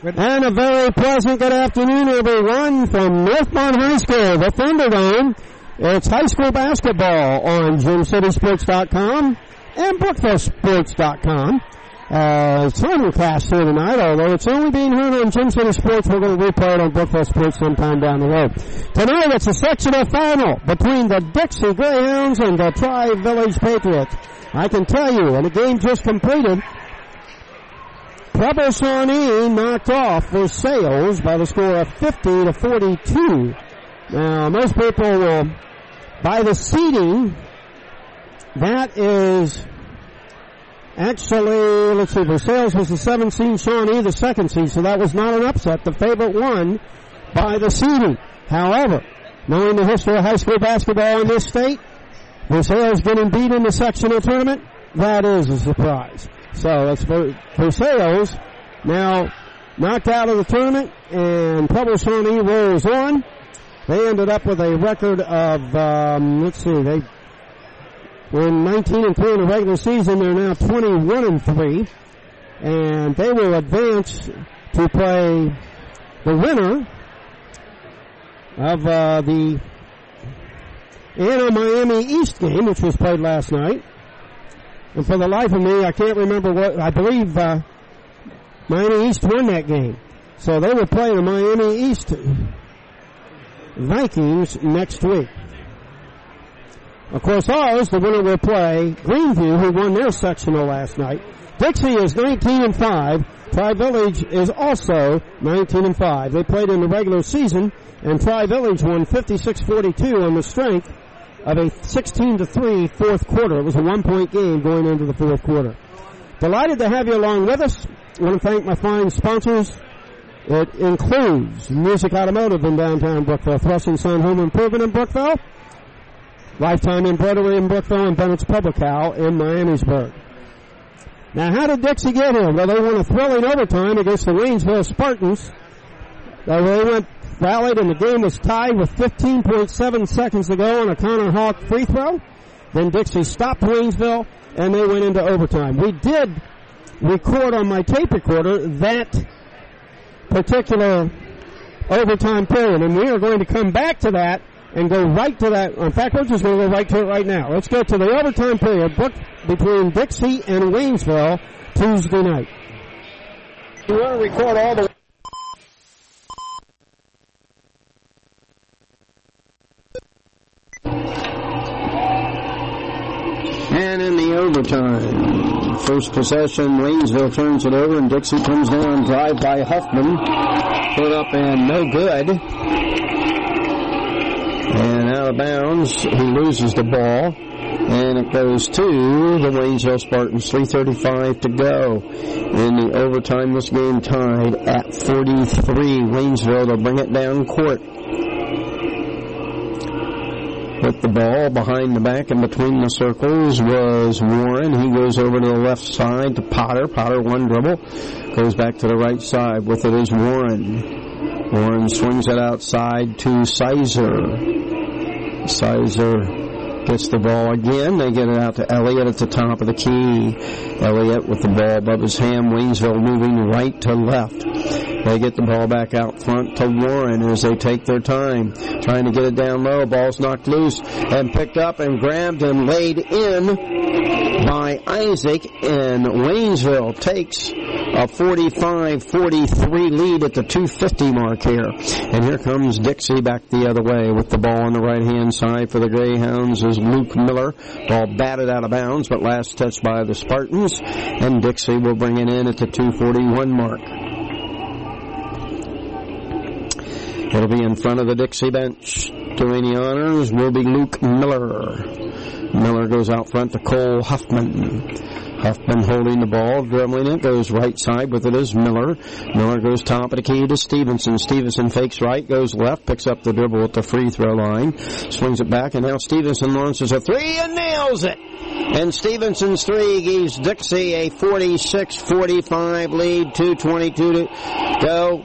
And a very pleasant good afternoon, everyone, from Northmont High School, the Thunderdome. It's high school basketball on GymCitySports.com and BrookvilleSports.com. Uh, simulcast here tonight, although it's only being heard on Gym City Sports. We're going to replay it on Brookville Sports sometime down the road. Tonight, it's a sectional final between the Dixie Greyhounds and the Tri-Village Patriots. I can tell you, in a game just completed, Preble Shawnee knocked off Versailles by the score of 50 to 42. Now, most people will, by the seeding, that is actually, let's see, Versailles was the seventh seed, Shawnee the second seed, so that was not an upset. The favorite won by the seeding. However, knowing the history of high school basketball in this state, Versailles getting beat in the sectional tournament, that is a surprise. So it's Versailles now knocked out of the tournament and Preble Shawnee rolls on. They ended up with a record of, um, let's see, they were 19 and 3 in the regular season. They're now 21 and 3. And they will advance to play the winner of uh, the Anna Miami East game, which was played last night. And for the life of me, I can't remember what, I believe uh, Miami East won that game. So they will play the Miami East Vikings next week. Of course, ours, the winner will play Greenview, who won their sectional last night. Dixie is 19 and 5. Tri Village is also 19 and 5. They played in the regular season, and Tri Village won 56-42 on the strength of a 16 to 3 fourth quarter. It was a one point game going into the fourth quarter. Delighted to have you along with us. I want to thank my fine sponsors. It includes Music Automotive in downtown Brookville, Thrush and Son Home Improvement in Brookville, Lifetime Embroidery in Brookville, and Bennett's Public House in Miamisburg. Now, how did Dixie get here? Well, they won a thrilling overtime against the Waynesville Spartans. Uh, they went rallied and the game was tied with 15.7 seconds to go on a Connor Hawk free throw. Then Dixie stopped Waynesville and they went into overtime. We did record on my tape recorder that particular overtime period and we are going to come back to that and go right to that. In fact, we're just going to go right to it right now. Let's go to the overtime period booked between Dixie and Waynesville Tuesday night. We want to record all the And in the overtime, first possession, Waynesville turns it over and Dixie comes down, drive by Huffman, put up and no good. And out of bounds, he loses the ball. And it goes to the Waynesville Spartans, 3.35 to go. In the overtime, this game tied at 43. Waynesville will bring it down court the ball behind the back and between the circles was Warren. He goes over to the left side to Potter. Potter one dribble. Goes back to the right side with it is Warren. Warren swings it outside to Sizer. Sizer gets the ball again. They get it out to Elliott at the top of the key. Elliott with the ball above his hand. Waynesville moving right to left. They get the ball back out front to Warren as they take their time, trying to get it down low. Ball's knocked loose and picked up and grabbed and laid in by Isaac. And Waynesville takes a 45-43 lead at the 250 mark here. And here comes Dixie back the other way with the ball on the right hand side for the Greyhounds is Luke Miller. Ball batted out of bounds, but last touched by the Spartans. And Dixie will bring it in at the 241 mark. It'll be in front of the Dixie bench. Doing the honors will be Luke Miller. Miller goes out front to Cole Huffman. Huffman holding the ball, dribbling it, goes right side with it is Miller. Miller goes top of the key to Stevenson. Stevenson fakes right, goes left, picks up the dribble at the free throw line, swings it back, and now Stevenson launches a three and nails it. And Stevenson's three gives Dixie a 46-45 lead, 2.22 to go.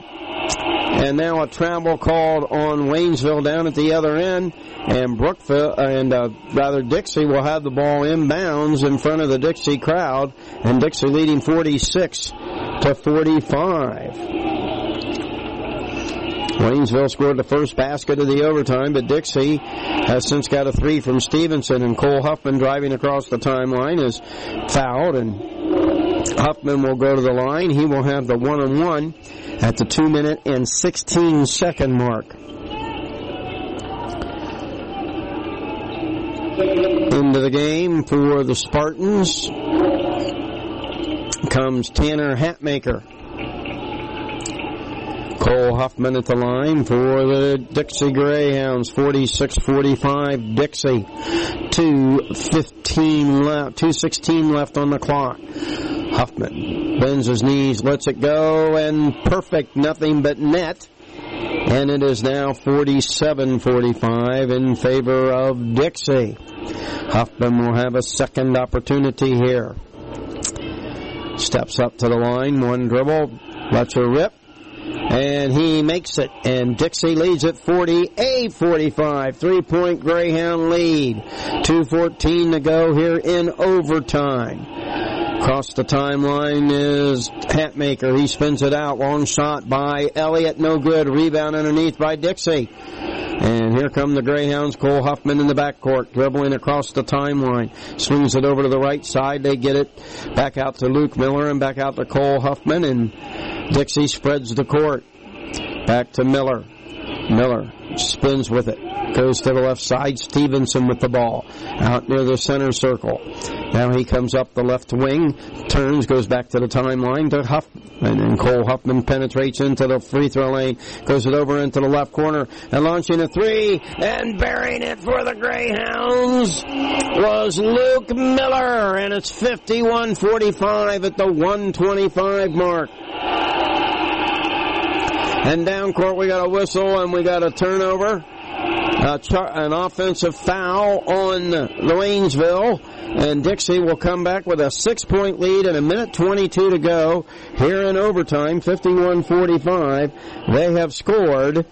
And now a travel called on Waynesville down at the other end. And Brookville, and uh, rather Dixie will have the ball inbounds in front of the Dixie crowd. And Dixie leading 46 to 45. Waynesville scored the first basket of the overtime, but Dixie has since got a three from Stevenson, and Cole Huffman driving across the timeline is fouled, and Huffman will go to the line. He will have the one on one at the two minute and 16 second mark. Into the game for the Spartans comes Tanner Hatmaker. Cole Huffman at the line for the Dixie Greyhounds, 46-45 Dixie. 2.15 left, 2.16 left on the clock. Huffman bends his knees, lets it go, and perfect, nothing but net. And it is now 47-45 in favor of Dixie. Huffman will have a second opportunity here. Steps up to the line, one dribble, lets her rip, and he makes it. And Dixie leads at 48-45. Three-point Greyhound lead. 2.14 to go here in overtime. Across the timeline is Hatmaker. He spins it out. Long shot by Elliott. No good. Rebound underneath by Dixie. And here come the Greyhounds. Cole Huffman in the backcourt, dribbling across the timeline. Swings it over to the right side. They get it back out to Luke Miller and back out to Cole Huffman. And Dixie spreads the court. Back to Miller. Miller spins with it. Goes to the left side. Stevenson with the ball. Out near the center circle. Now he comes up the left wing. Turns, goes back to the timeline to Huffman. And then Cole Huffman penetrates into the free throw lane. Goes it over into the left corner. And launching a three. And burying it for the Greyhounds was Luke Miller. And it's 51-45 at the 125 mark. And down court we got a whistle and we got a turnover. A char- an offensive foul on Waynesville. And Dixie will come back with a six point lead and a minute 22 to go here in overtime, 51-45. They have scored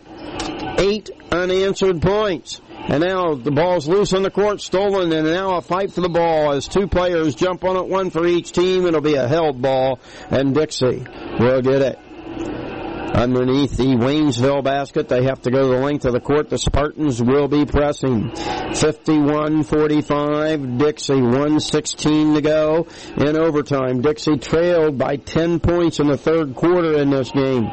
eight unanswered points. And now the ball's loose on the court, stolen, and now a fight for the ball as two players jump on it, one for each team. It'll be a held ball, and Dixie will get it underneath the Waynesville basket. They have to go the length of the court. The Spartans will be pressing. 51-45. Dixie, 116 to go in overtime. Dixie trailed by 10 points in the third quarter in this game.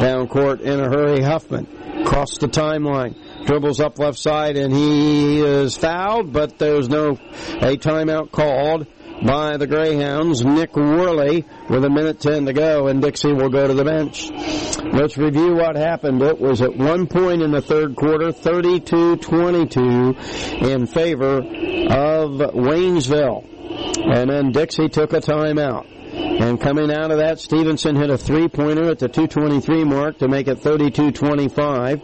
Down court in a hurry, Huffman. Cross the timeline. Dribbles up left side and he is fouled, but there's no, a timeout called by the Greyhounds. Nick Worley with a minute 10 to go, and Dixie will go to the bench. Let's review what happened. It was at one point in the third quarter, 32-22 in favor of Waynesville. And then Dixie took a timeout. And coming out of that, Stevenson hit a three-pointer at the 223 mark to make it 32-25.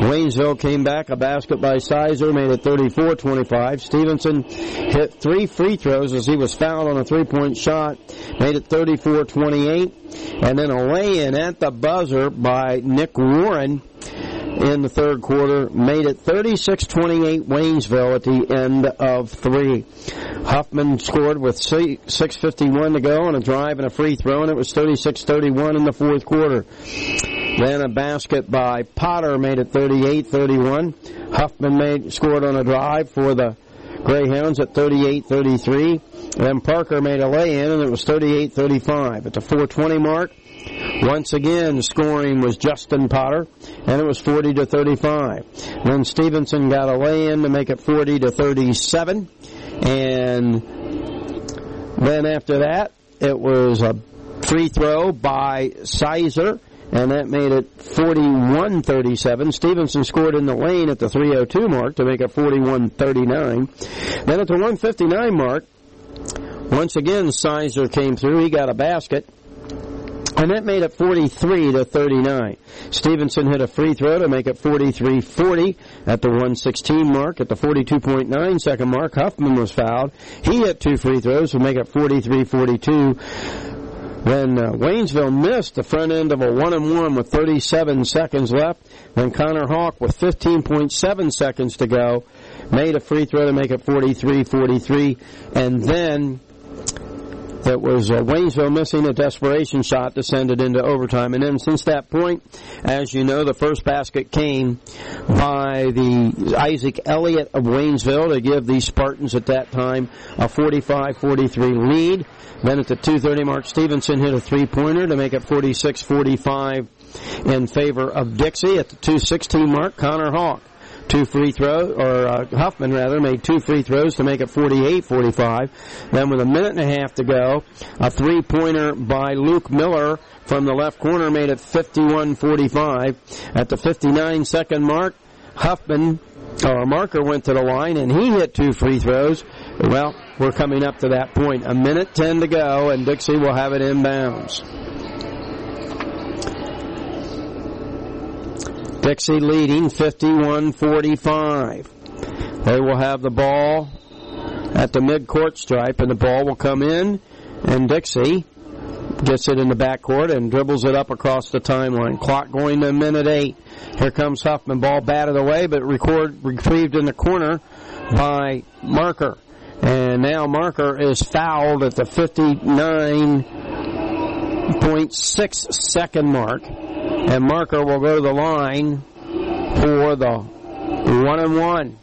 Waynesville came back, a basket by Sizer made it 34-25. Stevenson hit three free throws as he was fouled on a three-point shot, made it 34-28. And then a lay-in at the buzzer by Nick Warren in the third quarter, made it 36-28 Waynesville at the end of three. Huffman scored with 6.51 to go on a drive and a free throw, and it was 36-31 in the fourth quarter. Then a basket by Potter made it 38-31. Huffman made scored on a drive for the Greyhounds at 38-33. Then Parker made a lay-in, and it was 38-35. At the 420 mark, once again, scoring was Justin Potter, and it was 40 to 35. Then Stevenson got a lay-in to make it 40 to 37, and then after that, it was a free throw by Sizer, and that made it 41-37. Stevenson scored in the lane at the 302 mark to make it 41-39. Then at the 159 mark, once again Sizer came through. He got a basket. And that made it 43 to 39. Stevenson hit a free throw to make it 43-40 at the 116 mark. At the 42.9 second mark, Huffman was fouled. He hit two free throws to make it 43-42. Then uh, Waynesville missed the front end of a one and one with 37 seconds left. Then Connor Hawk with 15.7 seconds to go made a free throw to make it 43-43. And then It was uh, Waynesville missing a desperation shot to send it into overtime. And then since that point, as you know, the first basket came by the Isaac Elliott of Waynesville to give the Spartans at that time a 45-43 lead. Then at the 2.30 mark, Stevenson hit a three-pointer to make it 46-45 in favor of Dixie. At the 2.16 mark, Connor Hawk two free throws, or uh, Huffman rather, made two free throws to make it 48-45. Then with a minute and a half to go, a three-pointer by Luke Miller from the left corner made it 51-45. At the 59 second mark, Huffman, or Marker went to the line and he hit two free throws. Well, we're coming up to that point. A minute 10 to go and Dixie will have it inbounds. Dixie leading 51-45. They will have the ball at the midcourt stripe and the ball will come in and Dixie gets it in the backcourt and dribbles it up across the timeline. Clock going to minute eight. Here comes Huffman. Ball batted away, but record, retrieved in the corner by Marker. And now Marker is fouled at the 59.6 second mark and Marker will go to the line for the one and one.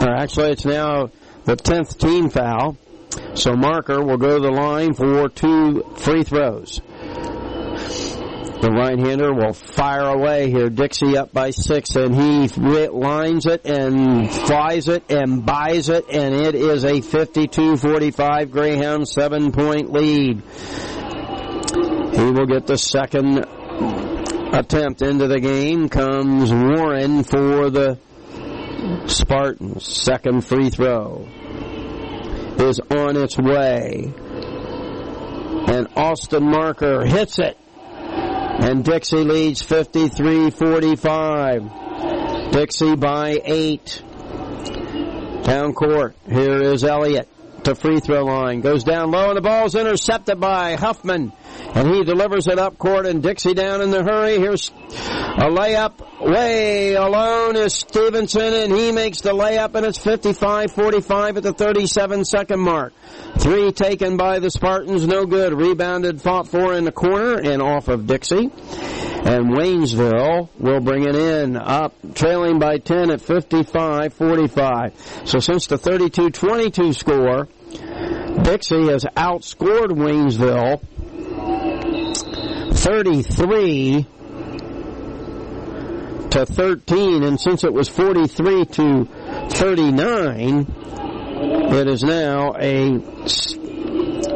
Or actually, it's now the tenth team foul. So Marker will go to the line for two free throws. The right-hander will fire away here. Dixie up by six, and he lines it and flies it and buys it, and it is a 52-45 Greyhound seven-point lead. He will get the second attempt into the game. Comes Warren for the Spartans. Second free throw is on its way. And Austin Marker hits it. And Dixie leads 53-45. Dixie by eight. Down court. Here is Elliott to free throw line. Goes down low and the ball's intercepted by Huffman. And he delivers it up court and Dixie down in the hurry. Here's a layup way alone is Stevenson and he makes the layup and it's 55-45 at the 37 second mark. Three taken by the Spartans, no good. Rebounded, fought for in the corner and off of Dixie. And Waynesville will bring it in up, trailing by 10 at 55-45. So since the 32-22 score, Dixie has outscored Waynesville 33 to 13, and since it was 43 to 39, it is now a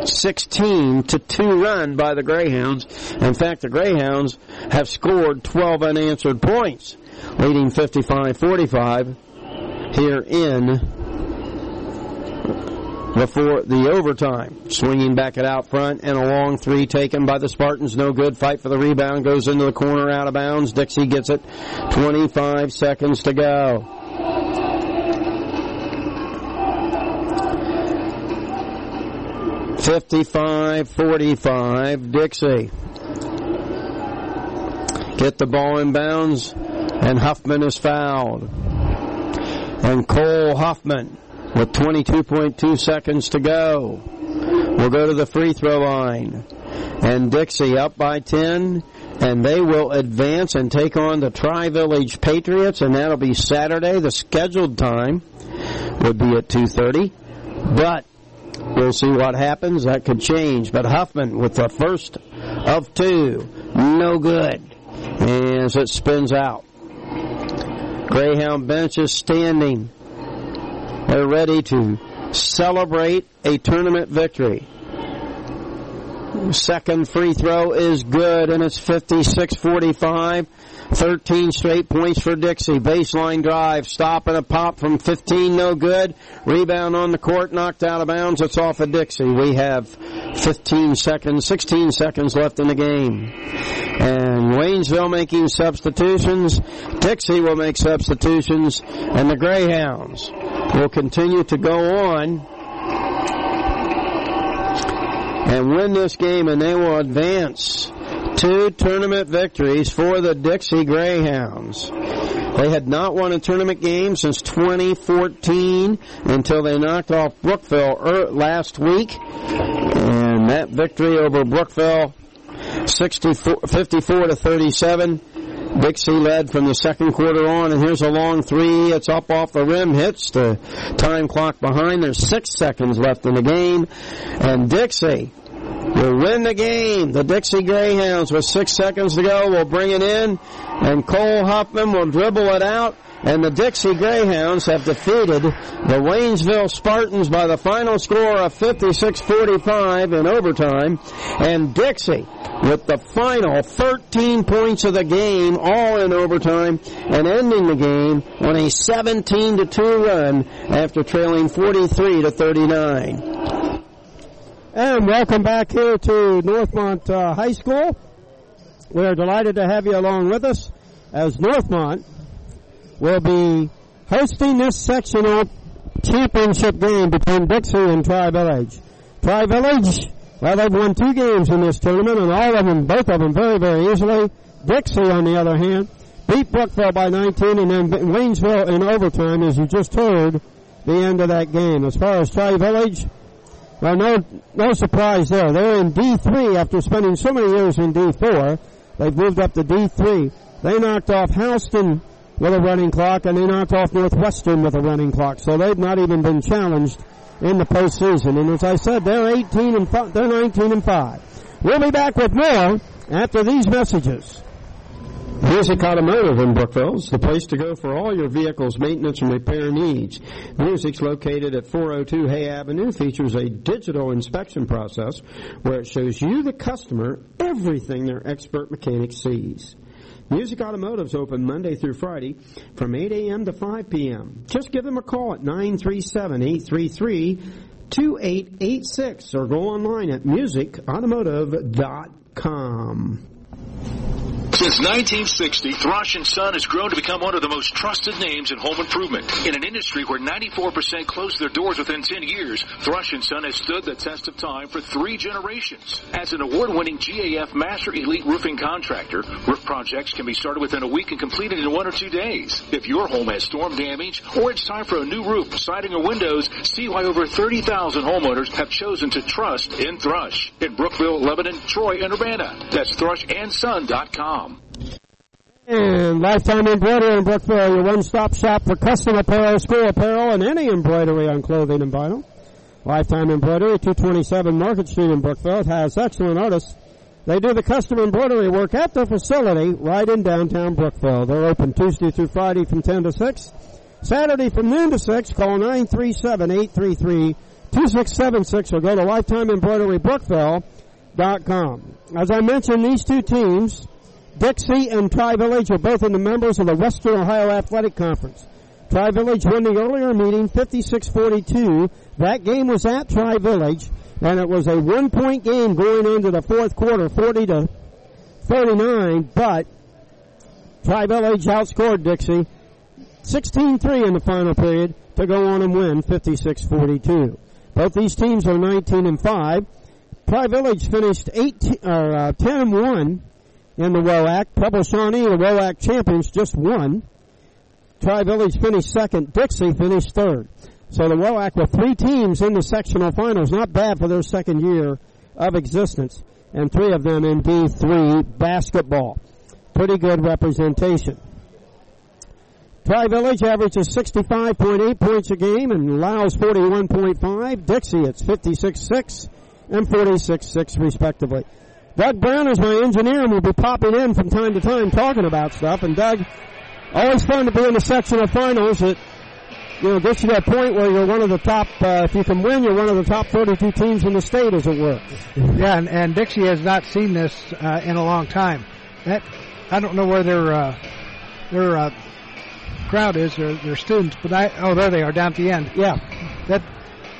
16 to 2 run by the Greyhounds. In fact, the Greyhounds have scored 12 unanswered points, leading 55-45 here in before the overtime. Swinging back it out front and a long three taken by the Spartans. No good. Fight for the rebound. Goes into the corner out of bounds. Dixie gets it. 25 seconds to go. Fifty-five, forty-five, Dixie. Get the ball in bounds, and Huffman is fouled. And Cole Huffman with 22.2 seconds to go. We'll go to the free throw line. And Dixie up by 10, and they will advance and take on the Tri-Village Patriots, and that'll be Saturday. The scheduled time would be at 2.30, but we'll see what happens. That could change. But Huffman with the first of two, no good, as it spins out. Greyhound bench is standing. They're ready to celebrate a tournament victory. Second free throw is good and it's 56-45. 13 straight points for Dixie. Baseline drive, stop and a pop from 15, no good. Rebound on the court, knocked out of bounds. It's off of Dixie. We have 15 seconds, 16 seconds left in the game. And Waynesville making substitutions. Dixie will make substitutions. And the Greyhounds will continue to go on and win this game and they will advance Two tournament victories for the Dixie Greyhounds. They had not won a tournament game since 2014 until they knocked off Brookville er, last week. And that victory over Brookville, 64, 54 to 37. Dixie led from the second quarter on, and here's a long three. It's up off the rim, hits the time clock behind. There's six seconds left in the game, and Dixie will win the game. The Dixie Greyhounds, with six seconds to go, will bring it in, and Cole Huffman will dribble it out. And the Dixie Greyhounds have defeated the Waynesville Spartans by the final score of 56-45 in overtime. And Dixie with the final 13 points of the game, all in overtime, and ending the game on a 17 to 2 run after trailing 43 to 39. And welcome back here to Northmont uh, High School. We are delighted to have you along with us as Northmont will be hosting this sectional championship game between Dixie and Tri Village. Tri Village, well, they've won two games in this tournament, and all of them, both of them, very, very easily. Dixie, on the other hand, beat Brookville by 19, and then Waynesville in overtime, as you just heard, the end of that game. As far as Tri Village, well, no, no surprise there. They're in D3 after spending so many years in D4. They've moved up to D3. They knocked off Houston with a running clock, and they knocked off Northwestern with a running clock. So they've not even been challenged in the postseason. And as I said, they're 18 and five, they're 19 and five. We'll be back with more after these messages. Music Automotive in Brookville is the place to go for all your vehicle's maintenance and repair needs. Music's located at 402 Hay Avenue, features a digital inspection process where it shows you, the customer, everything their expert mechanic sees. Music Automotive's open Monday through Friday from 8 a.m. to 5 p.m. Just give them a call at 937-833-2886 or go online at musicautomotive.com. Since 1960, Thrush & Son has grown to become one of the most trusted names in home improvement. In an industry where 94% close their doors within 10 years, Thrush & Son has stood the test of time for three generations. As an award-winning GAF Master Elite Roofing contractor, roof projects can be started within a week and completed in one or two days. If your home has storm damage or it's time for a new roof, siding, or windows, see why over 30,000 homeowners have chosen to trust in Thrush. In Brookville, Lebanon, Troy, and Urbana. That's thrushandson.com. And Lifetime Embroidery in Brookville, your one-stop shop for custom apparel, school apparel, and any embroidery on clothing and vinyl. Lifetime Embroidery, 227 Market Street in Brookville. Has excellent artists. They do the custom embroidery work at their facility right in downtown Brookville. They're open Tuesday through Friday from 10 to 6. Saturday from noon to 6. Call 937-833-2676 or go to lifetimeembroiderybrookville.com. As I mentioned, these two teams Dixie and Tri Village are both in the members of the Western Ohio Athletic Conference. Tri Village won the earlier meeting 56-42. That game was at Tri Village and it was a one point game going into the fourth quarter, 40 to 39, but Tri Village outscored Dixie 16-3 in the final period to go on and win 56-42. Both these teams are 19 and 5. Tri Village finished 8 or uh, 10 and 1 in the WOAC. Preble Shawnee, the WOAC champions, just won. Tri Village finished second. Dixie finished third. So the WOAC with three teams in the sectional finals, not bad for their second year of existence, and three of them in D3 basketball. Pretty good representation. Tri Village averages 65.8 points a game and allows 41.5. Dixie, it's 56.6 and 46.6 respectively. Doug Brown is my engineer and will be popping in from time to time talking about stuff. And Doug, always fun to be in the sectional finals. It you know gets you to a point where you're one of the top. Uh, if you can win, you're one of the top 32 teams in the state, as it were. Yeah, and, and Dixie has not seen this uh, in a long time. That I don't know where their uh, their uh, crowd is, their, their students, but I oh there they are down at the end. Yeah, that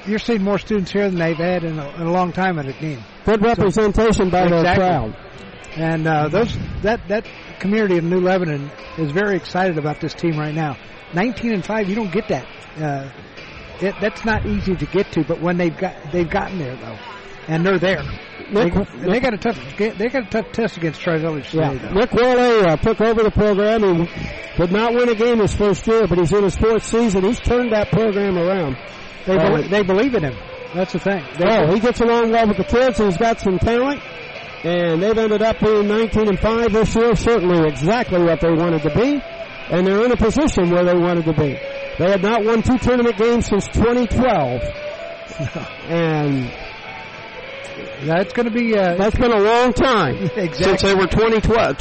you're seeing more students here than they've had in a, in a long time at a game. Good representation so, by exactly. the crowd. And uh, those that that community of New Lebanon is very excited about this team right now. 19 and five, you don't get that. Uh, it, that's not easy to get to, but when they've got they've gotten there though, and they're there. Nick, They, they got a tough. They got a tough test against Tri Village yeah, today. though. Nick Worley uh, took over the program. He did not win a game his first year, but he's in his fourth season. He's turned that program around. They, Uh, bel they believe in him. That's the thing. They, Oh, he gets along well with the kids. He's got some talent, and they've ended up being 19 and five this year. Certainly, exactly what they wanted to be, and they're in a position where they wanted to be. They have not won two tournament games since 2012, and that's going to be. Uh, that's been a long time Exactly. since they were 2012,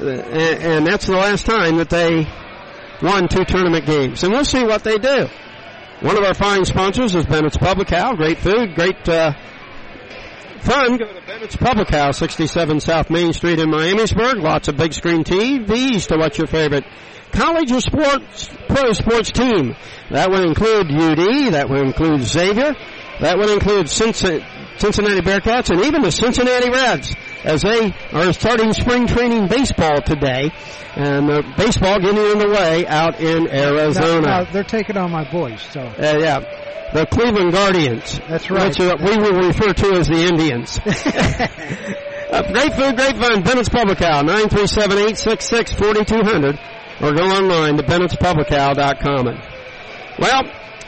uh, and, and that's the last time that they won two tournament games. And we'll see what they do. One of our fine sponsors is Bennett's Public House. Great food, great uh, fun. Go to Bennett's Public House, 67 South Main Street in Miamisburg. Lots of big screen TVs to watch your favorite college or sports pro sports team. That would include UD. That would include Xavier. That would include Cincinnati, Cincinnati Bearcats and even the Cincinnati Reds as they are starting spring training baseball today. And uh, baseball getting underway out in Arizona. now, now they're taking on my boys. So Uh, yeah, the Cleveland Guardians. That's right. Which uh, we will refer to as the Indians. uh, great food, great fun. Bennett's Public House, 937-866-4200. Or go online to bennettspublichouse.com. Well,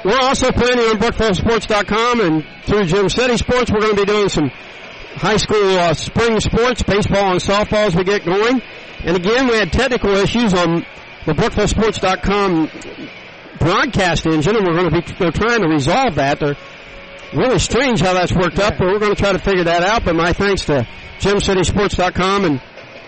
we're also planning on brookvillesports.com and through Gym City Sports, we're going to be doing some high school uh, spring sports, baseball and softball as we get going. And again, we had technical issues on the brookvillesports.com broadcast engine, and we're going to be they're trying to resolve that. They're really strange how that's worked up, but we're going to try to figure that out. But my thanks to GymCitySports.com and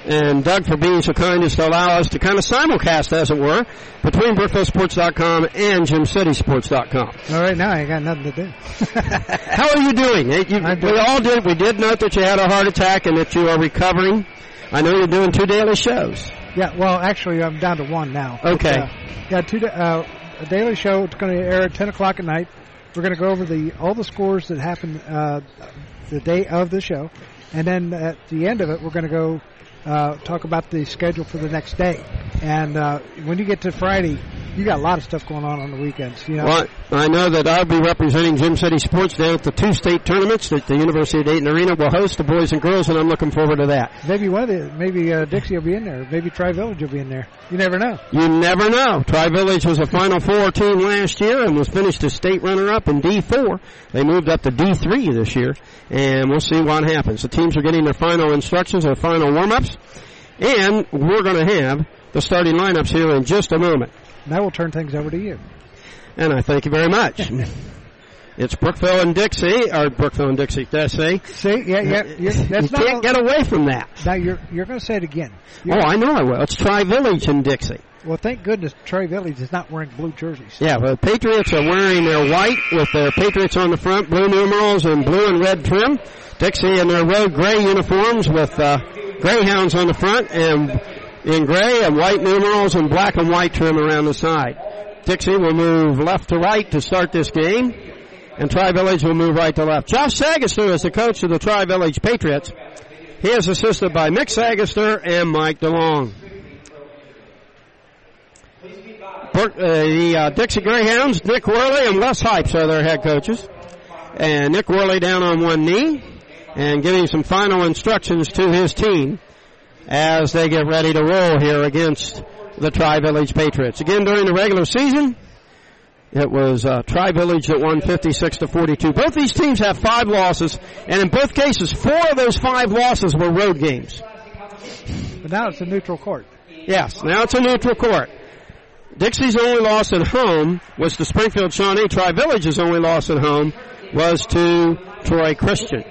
and Doug for being so kind as to allow us to kind of simulcast, as it were, between BrookvilleSports.com and GymCitySports.com. all right, now I got nothing to do. How are you doing? You- I'm we all did. We did note that you had a heart attack and that you are recovering. I know you're doing two daily shows. Yeah, well, actually, I'm down to one now. Okay. But, uh, yeah, two. da- Uh, a daily show. It's going to air at 10 o'clock at night. We're going to go over the all the scores that happened uh, the day of the show, and then at the end of it, we're going to go uh, talk about the schedule for the next day. And uh, when you get to Friday, you got a lot of stuff going on on the weekends. You know, Well, I know that I'll be representing Gym City Sports down at the two state tournaments that the University of Dayton Arena will host, the boys and girls, and I'm looking forward to that. maybe one of the maybe uh, Dixie will be in there. Maybe Tri Village will be in there. You never know. You never know. Tri Village was a Final Four team last year and was finished as state runner-up in D4. They moved up to D3 this year, and we'll see what happens. The teams are getting their final instructions, their final warm-ups, and we're going to have the starting lineups here in just a moment. Now we'll turn things over to you. And I thank you very much. it's Brookville and Dixie, or Brookville and Dixie, did I say? See, yeah, yeah, that's you not. can't get away from that. now you're you're going to say it again. Oh, You're- I know I will. It's Tri Village and Dixie. Well, thank goodness Tri Village is not wearing blue jerseys. Yeah, well, the Patriots are wearing their white with their Patriots on the front, blue numerals and blue and red trim. Dixie in their road gray uniforms with uh, Greyhounds on the front and in gray and white numerals and black and white trim around the side. Dixie will move left to right to start this game, and Tri Village will move right to left. Josh Sagaster is the coach of the Tri Village Patriots. He is assisted by Mick Sagaster and Mike DeLong. Bur- uh, the uh, Dixie Greyhounds, Nick Worley and Les Hypes are their head coaches. And Nick Worley down on one knee and giving some final instructions to his team as they get ready to roll here against the Tri-Village Patriots. Again, during the regular season, it was uh, Tri-Village that won 56 to 42. Both these teams have five losses, and in both cases, four of those five losses were road games. But now it's a neutral court. Yes, now it's a neutral court. Dixie's only loss at home was to Springfield Shawnee. Tri Village's only loss at home was to Troy Christian.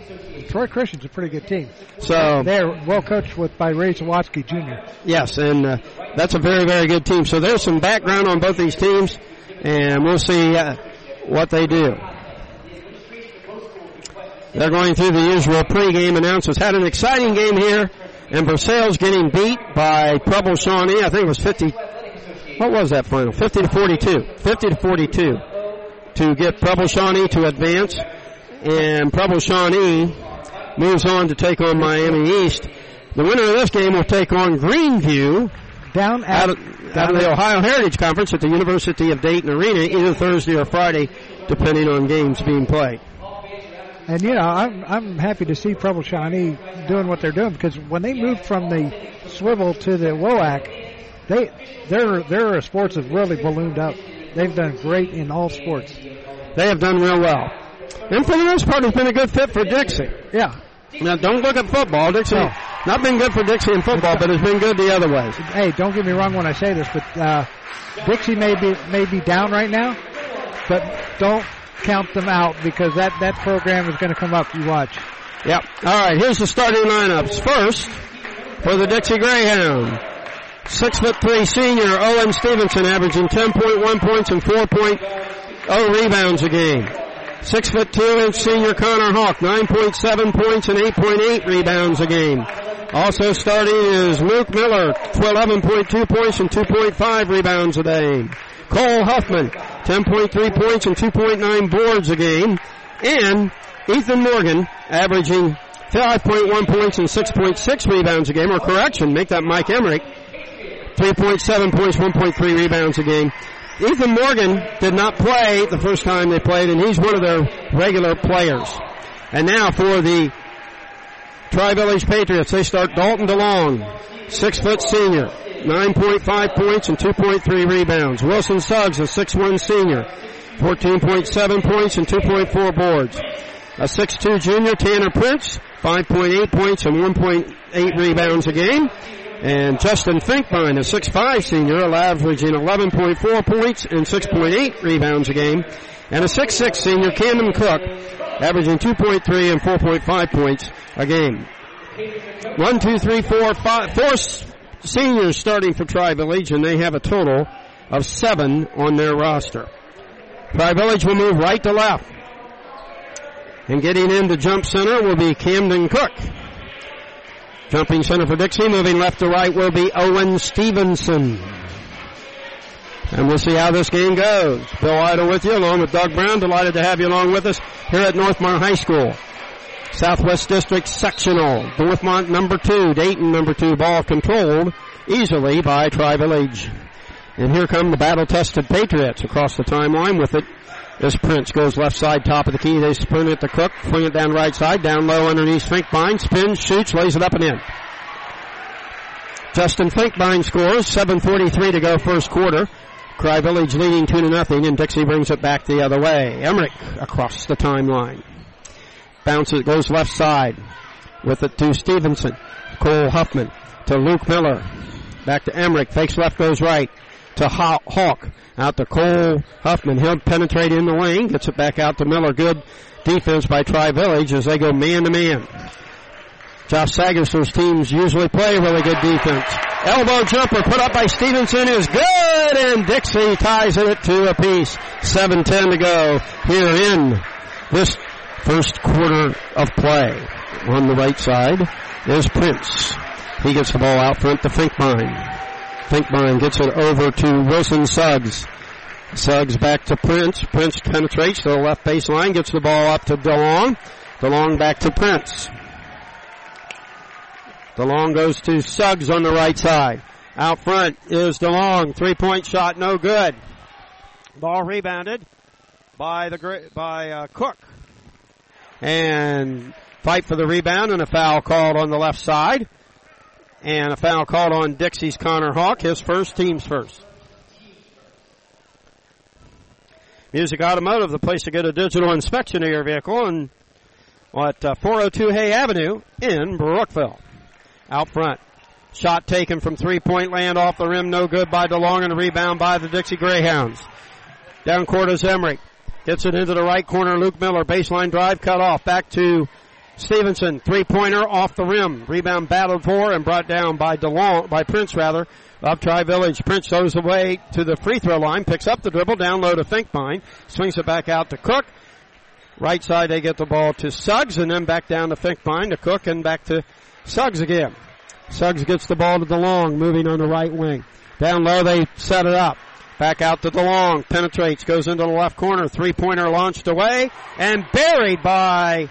Troy Christian's a pretty good team. So They're well coached with by Ray Zawatsky Jr. yes, and uh, that's a very very good team. So there's some background on both these teams, and we'll see uh, what they do. They're going through the usual pregame announcements. Had an exciting game here, and Versailles getting beat by Preble Shawnee. I think it was 50. What was that final? 50 to 42. 50 to 42 to get Preble Shawnee to advance, and Preble Shawnee moves on to take on Miami East. The winner of this game will take on Greenview Down at out of, out of the Ohio Heritage Conference at the University of Dayton Arena either Thursday or Friday, depending on games being played. And you know, I'm I'm happy to see Preble Shawnee doing what they're doing because when they moved from the swivel to the WOAC, they their their sports have really ballooned up. They've done great in all sports. They have done real well. And for the most part, it's been a good fit for Dixie. Yeah. Now, don't look at football. Dixie, No. not been good for Dixie in football, but it's been good the other ways. Hey, don't get me wrong when I say this, but uh, Dixie may be may be down right now, but don't count them out because that that program is going to come up. You watch. Yep. All right, here's the starting lineups. First, for the Dixie Greyhound. Six foot three senior Owen Stevenson averaging 10.1 points and 4.0 rebounds a game. Six foot two inch senior Connor Hawk, 9.7 points and 8.8 rebounds a game. Also starting is Luke Miller, 11.2 points and 2.5 rebounds a game. Cole Huffman, 10.3 points and 2.9 boards a game. And Ethan Morgan, averaging 5.1 points and 6.6 rebounds a game, or correction, make that Mike Emmerich, 3.7 points, 1.3 rebounds a game. Ethan Morgan did not play the first time they played, and he's one of their regular players. And now for the Tri-Village Patriots, they start Dalton DeLong, six foot senior, 9.5 points and 2.3 rebounds. Wilson Suggs, a 6'1 senior, 14.7 points and 2.4 boards. A 6'2 junior, Tanner Prince, 5.8 points and 1.8 rebounds a game. And Justin Finkbein, a 6'5 senior, averaging 11.4 points and 6.8 rebounds a game. And a 6'6 senior, Camden Cook, averaging 2.3 and 4.5 points a game. One, two, three, four, five, four seniors starting for Tri-Village, and they have a total of seven on their roster. Tri-Village will move right to left. And getting into jump center will be Camden Cook. Jumping center for Dixie, moving left to right will be Owen Stevenson. And we'll see how this game goes. Bill Idle with you, along with Doug Brown. Delighted to have you along with us here at Northmont High School. Southwest District Sectional. Northmont number two, Dayton number two, ball controlled easily by Tri-Village. And here come the battle-tested Patriots across the timeline with it. This Prince goes left side, top of the key. They spin it to Cook, fling it down right side, down low underneath Finkbein, spins, shoots, lays it up and in. Justin Finkbein scores, 7.43 to go first quarter. Tri Village leading 2 to nothing, and Dixie brings it back the other way. Emmerich across the timeline. Bounces, goes left side with it to Stevenson. Cole Huffman to Luke Miller. Back to Emmerich. Fakes left, goes right to Haw- Hawk. Out to Cole Huffman. He'll penetrate in the lane. Gets it back out to Miller. Good defense by Tri Village as they go man to man. Josh Sagaster's teams usually play really good defense. Elbow jumper put up by Stevenson is good and Dixie ties it to a piece. 7-10 to go here in this first quarter of play. On the right side is Prince. He gets the ball out front to Finkbein. Finkbein gets it over to Wilson Suggs. Suggs back to Prince. Prince penetrates to the left baseline, gets the ball up to DeLong. DeLong back to Prince. DeLong goes to Suggs on the right side. Out front is DeLong. Three point shot, no good. Ball rebounded by the by uh, Cook. And fight for the rebound and a foul called on the left side. And a foul called on Dixie's Connor Hawk, his first, team's first. Music Automotive, the place to get a digital inspection of your vehicle, and at uh, 402 Hay Avenue in Brookville. Out front. Shot taken from three point land off the rim, no good by DeLong, and a rebound by the Dixie Greyhounds. Down court is Emmerich. Gets it into the right corner, Luke Miller, baseline drive, cut off, back to Stevenson, three pointer off the rim. Rebound battled for and brought down by DeLong, by Prince rather, of Tri Village. Prince goes away to the free throw line, picks up the dribble, down low to Finkbein, swings it back out to Cook. Right side they get the ball to Suggs and then back down to Finkbein to Cook and back to Suggs again. Suggs gets the ball to DeLong, moving on the right wing. Down low they set it up. Back out to DeLong, penetrates, goes into the left corner, three pointer launched away and buried by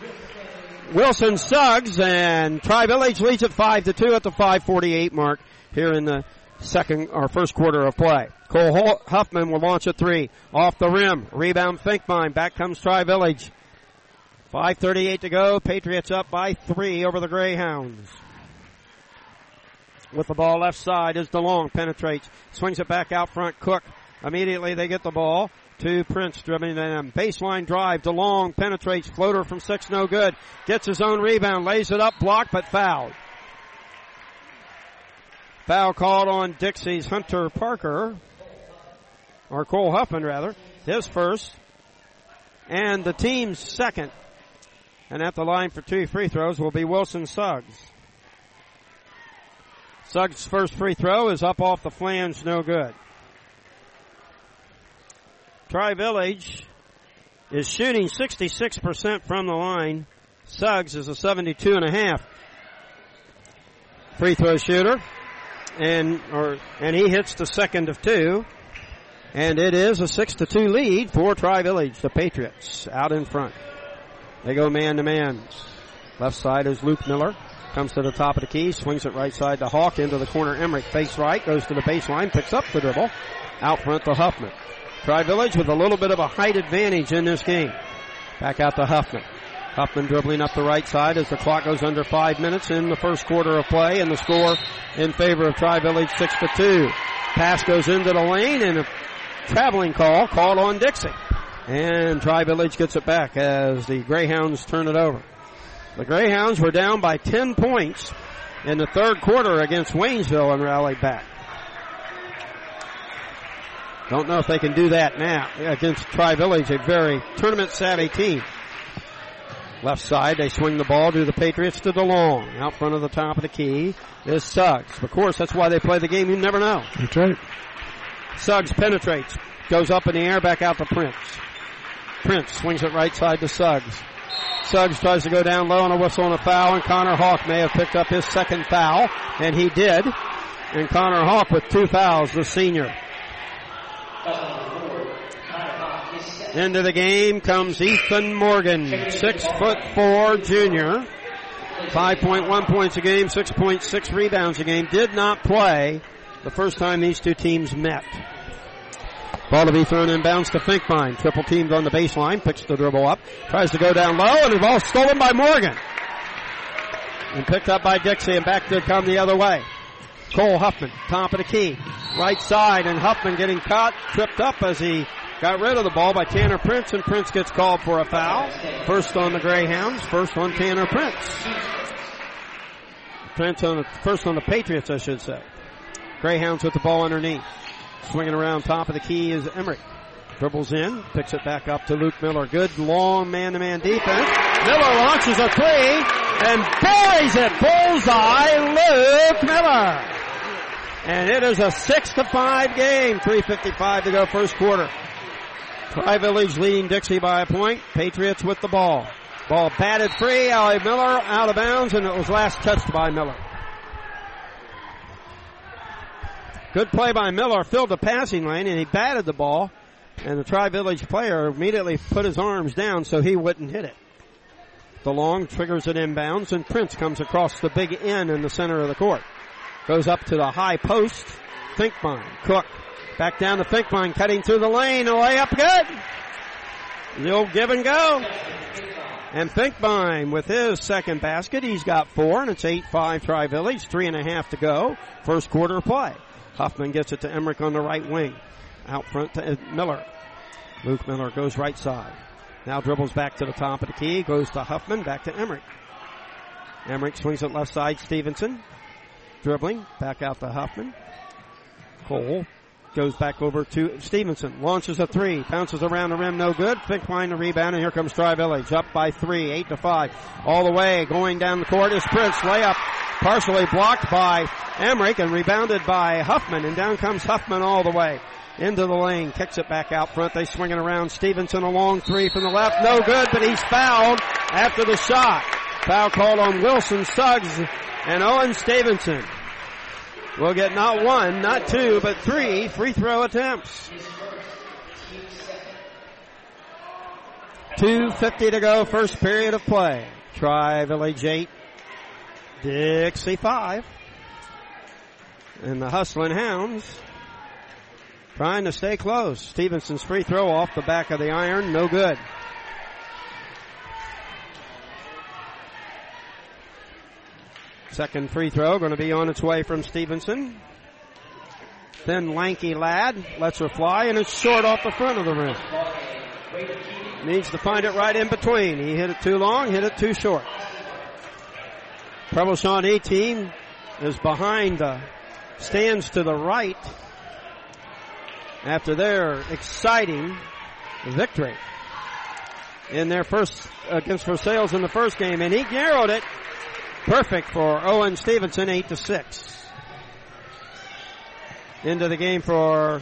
Wilson Suggs and Tri Village leads at five to two at the 548 mark here in the second or first quarter of play. Cole Huffman will launch a three off the rim. Rebound Finkbein. Back comes Tri Village. 5.38 to go. Patriots up by three over the Greyhounds. With the ball left side is DeLong. Penetrates. Swings it back out front. Cook. Immediately they get the ball to Prince dribbling them. Baseline drive. DeLong penetrates. Floater from six. No good. Gets his own rebound. Lays it up. Blocked but fouled. Foul called on Dixie's Hunter Parker. Or Cole Huffman rather. His first. And the team's second. And at the line for two free throws will be Wilson Suggs. Suggs' first free throw is up off the flange, no good. Tri Village is shooting 66% from the line. Suggs is a 72 and a half free throw shooter. And, or, and he hits the second of two. And it is a six to two lead for Tri Village, the Patriots out in front. They go man to man. Left side is Luke Miller. Comes to the top of the key, swings it right side to Hawk into the corner. Emmerich face right, goes to the baseline, picks up the dribble. Out front to Huffman. Tri Village with a little bit of a height advantage in this game. Back out to Huffman. Huffman dribbling up the right side as the clock goes under five minutes in the first quarter of play and the score in favor of Tri Village six to two. Pass goes into the lane and a traveling call called on Dixie. And Tri Village gets it back as the Greyhounds turn it over. The Greyhounds were down by 10 points in the third quarter against Waynesville and rallied back. Don't know if they can do that now against Tri Village, a very tournament savvy team. Left side, they swing the ball to the Patriots to DeLong. Out front of the top of the key is Suggs. Of course, that's why they play the game. You never know. That's right. Suggs penetrates, goes up in the air, back out to Prince. Prince swings it right side to Suggs. Suggs tries to go down low on a whistle and a foul, and Connor Hawk may have picked up his second foul, and he did. And Connor Hawk with two fouls, the senior. Into the game comes Ethan Morgan, six foot four junior, 5.1 points a game, 6.6 rebounds a game. Did not play the first time these two teams met. Ball to be thrown inbounds to Finkbein. Triple teamed on the baseline, picks the dribble up, tries to go down low, and the ball stolen by Morgan. And picked up by Dixie, and back to come the other way. Cole Huffman, top of the key, right side, and Huffman getting caught, tripped up as he got rid of the ball by Tanner Prince, and Prince gets called for a foul. First on the Greyhounds, first on Tanner Prince. Prince on the, first on the Patriots, I should say. Greyhounds with the ball underneath. Swinging around top of the key is Emery. Dribbles in, picks it back up to Luke Miller. Good long man-to-man defense. Miller launches a three and buries it. Bullseye, Luke Miller. And it is a six to five game. 3.55 to go first quarter. Tri Village leading Dixie by a point. Patriots with the ball. Ball batted free. Ali Miller out of bounds and it was last touched by Miller. Good play by Miller, filled the passing lane, and he batted the ball. And the Tri Village player immediately put his arms down so he wouldn't hit it. DeLong triggers it inbounds, and Prince comes across the big N in the center of the court. Goes up to the high post. Finkbein, Cook, back down to Finkbein, cutting through the lane, a layup good. The old give and go. And Finkbein with his second basket, he's got four, and it's 8-5 Tri Village, three and a half to go. First quarter play. Huffman gets it to Emmerich on the right wing. Out front to uh, Miller. Luke Miller goes right side. Now dribbles back to the top of the key, goes to Huffman, back to Emmerich. Emmerich swings it left side, Stevenson. Dribbling, back out to Huffman. Cole goes back over to Stevenson. Launches a three, bounces around the rim, no good. Finkbein the rebound, and here comes Tri Village up by three, eight to five. All the way, going down the court is Prince. Layup partially blocked by Emmerich and rebounded by Huffman, and down comes Huffman all the way into the lane, kicks it back out front. They swing it around. Stevenson a long three from the left, no good, but he's fouled after the shot. Foul called on Wilson Suggs and Owen Stevenson. Will get not one, not two, but three free throw attempts. 2.50 to go, first period of play. Tri Village 8, Dixie 5. And the Hustling Hounds trying to stay close. Stevenson's free throw off the back of the iron, no good. Second free throw going to be on its way from Stevenson. Thin, lanky lad lets her fly, and it's short off the front of the rim. Needs to find it right in between. He hit it too long, hit it too short. Shawn 18 is behind the stands to the right after their exciting victory in their first against Versailles in the first game, and he narrowed it perfect for Owen Stevenson, eight to six. Into the game for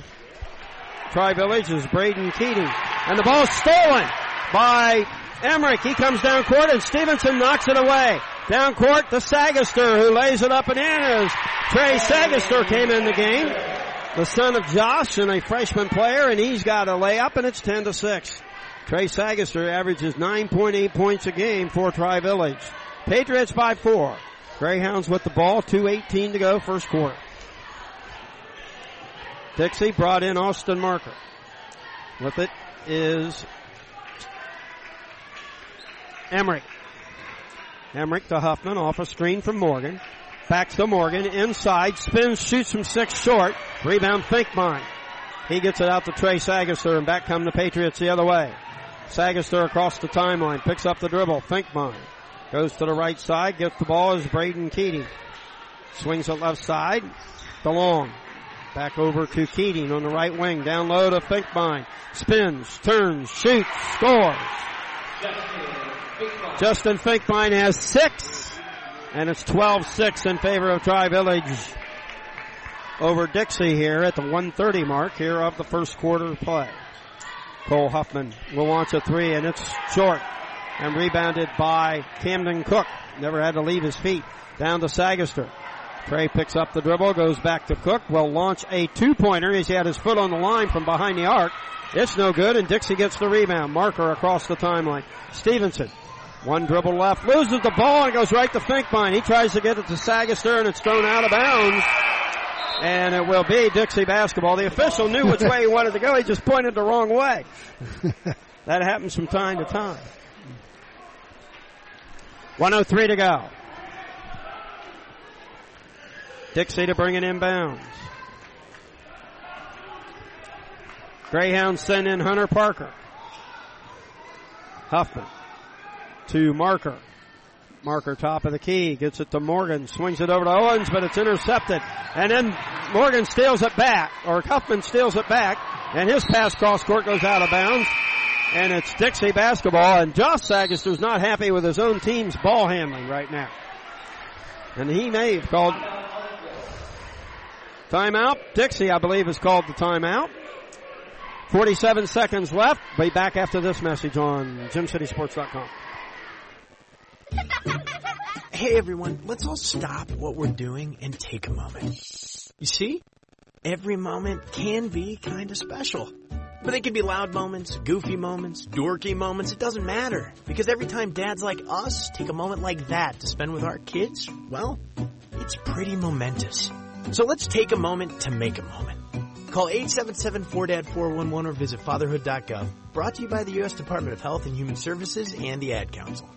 Tri Village is Braden Keating, and the ball's stolen by Emmerich. He comes down court, and Stevenson knocks it away. Down court to Sagaster, who lays it up and in as Trey Sagaster came in the game. The son of Josh and a freshman player, and he's got a layup, and it's 10 to 6. Trey Sagaster averages 9.8 points a game for Tri Village. Patriots by four. Greyhounds with the ball, 2.18 to go, first quarter. Dixie brought in Austin Marker. With it is Emmerich. Emmerich to Huffman off a screen from Morgan. Back to Morgan. Inside. Spins, shoots from six short. Rebound Finkbein. He gets it out to Trey Sagaster and back come the Patriots the other way. Sagaster across the timeline. Picks up the dribble. Finkbein. Goes to the right side. Gets the ball as Braden Keating. Swings it left side. DeLong. Back over to Keating on the right wing. Down low to Finkbein. Spins, turns, shoots, scores. Justin Finkbein has six, and it's 12-6 in favor of Tri Village over Dixie here at the 130 mark here of the first quarter play. Cole Huffman will launch a three, and it's short and rebounded by Camden Cook. Never had to leave his feet. Down to Sagaster. Trey picks up the dribble, goes back to Cook, will launch a two-pointer as he had his foot on the line from behind the arc. It's no good, and Dixie gets the rebound. Marker across the timeline. Stevenson, one dribble left, loses the ball and goes right to Finkbein. He tries to get it to Sagaster, and it's thrown out of bounds. And it will be Dixie basketball. The official knew which way he wanted to go. He just pointed the wrong way. that happens from time to time. 103 to go. Dixie to bring it inbounds. Greyhounds send in Hunter Parker. Huffman to Marker. Marker top of the key, gets it to Morgan, swings it over to Owens, but it's intercepted. And then Morgan steals it back, or Huffman steals it back, and his pass cross court goes out of bounds. And it's Dixie basketball, and Josh Sagaster's not happy with his own team's ball handling right now. And he may have called timeout. Dixie, I believe, has called the timeout. 47 seconds left. Be back after this message on GymCitySports.com. Hey everyone, let's all stop what we're doing and take a moment. You see? Every moment can be kinda special. But they can be loud moments, goofy moments, dorky moments, it doesn't matter. Because every time dads like us take a moment like that to spend with our kids, well, it's pretty momentous. So let's take a moment to make a moment. Call 877-4DAD-411 or visit fatherhood.gov. Brought to you by the U.S. Department of Health and Human Services and the Ad Council.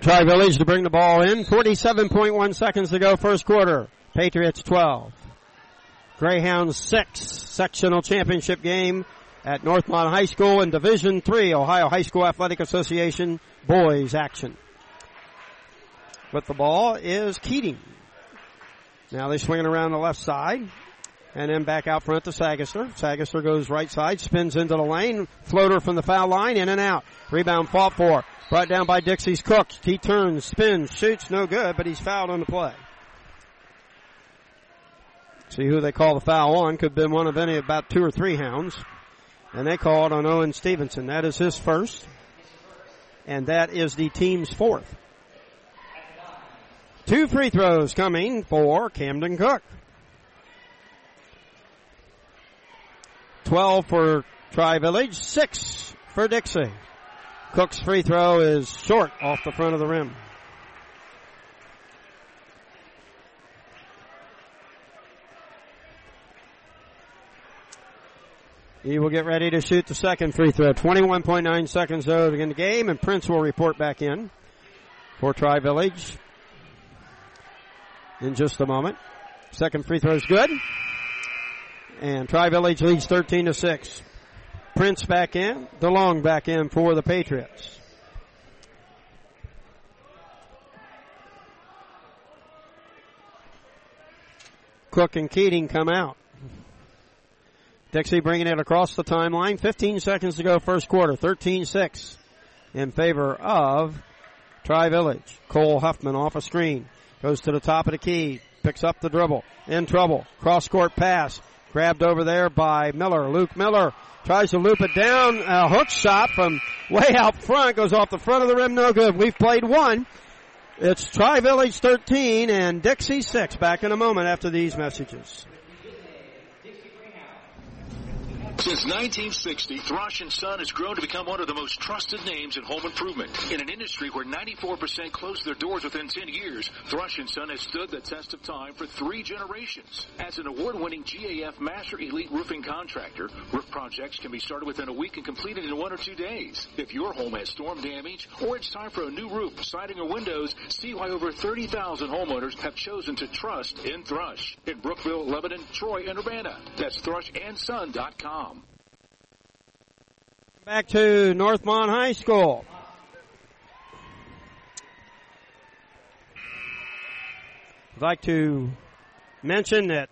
Tri Village to bring the ball in. 47.1 seconds to go first quarter. Patriots 12. Greyhounds 6. Sectional championship game at Northmont High School in Division 3 Ohio High School Athletic Association boys action. With the ball is Keating. Now they swing it around the left side. And then back out front to Sagaster. Sagaster goes right side, spins into the lane, floater from the foul line, in and out. Rebound fought for. Brought down by Dixie's Cook. He turns, spins, shoots, no good, but he's fouled on the play. See who they call the foul on. Could have been one of any, about two or three hounds. And they call it on Owen Stevenson. That is his first. And that is the team's fourth. Two free throws coming for Camden Cook. 12 for Tri Village, 6 for Dixie. Cook's free throw is short off the front of the rim. He will get ready to shoot the second free throw. 21.9 seconds though in the game, and Prince will report back in. for Tri Village in just a moment. Second free throw is good. And Tri Village leads 13 to 6. Prince back in, DeLong back in for the Patriots. Cook and Keating come out. Dixie bringing it across the timeline. 15 seconds to go first quarter. 13-6 in favor of Tri Village. Cole Huffman off a screen. Goes to the top of the key. Picks up the dribble. In trouble. Cross court pass. Grabbed over there by Miller. Luke Miller tries to loop it down. A hook shot from way out front. Goes off the front of the rim. No good. We've played one. It's Tri Village 13 and Dixie 6. Back in a moment after these messages. Since 1960, Thrush Son has grown to become one of the most trusted names in home improvement. In an industry where 94% close their doors within 10 years, Thrush Son has stood the test of time for three generations. As an award-winning GAF Master Elite roofing contractor, roof projects can be started within a week and completed in one or two days. If your home has storm damage or it's time for a new roof, siding or windows, see why over 30,000 homeowners have chosen to trust in Thrush. In Brookville, Lebanon, Troy, and Urbana. That's thrushandson.com. Back to Northmont High School. I'd like to mention that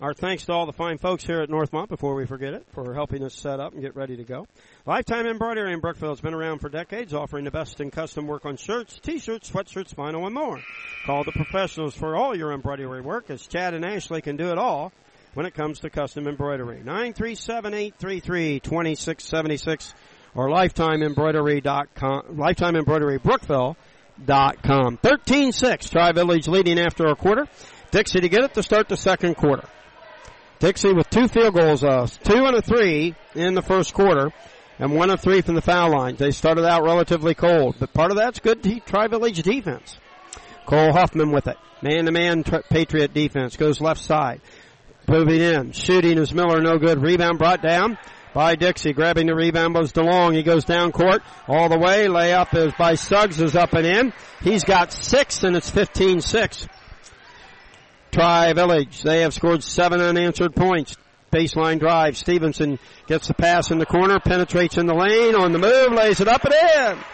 our thanks to all the fine folks here at Northmont before we forget it for helping us set up and get ready to go. Lifetime Embroidery in Brookville has been around for decades, offering the best in custom work on shirts, t-shirts, sweatshirts, vinyl, and more. Call the professionals for all your embroidery work as Chad and Ashley can do it all when it comes to custom embroidery. 937-833-2676 or lifetimeembroidery.com, lifetimeembroiderybrookville.com. 13-6, Tri Village leading after a quarter. Dixie to get it to start the second quarter. Dixie with two field goals, uh, two and a three in the first quarter, and one of three from the foul line. They started out relatively cold, but part of that's good Tri Village defense. Cole Huffman with it. Man to man Patriot defense goes left side. Moving in. Shooting is Miller, no good. Rebound brought down by Dixie. Grabbing the rebound was DeLong. He goes down court all the way. Layup is by Suggs is up and in. He's got six and it's 15-6. Tri Village. They have scored seven unanswered points. Baseline drive. Stevenson gets the pass in the corner, penetrates in the lane, on the move, lays it up and in.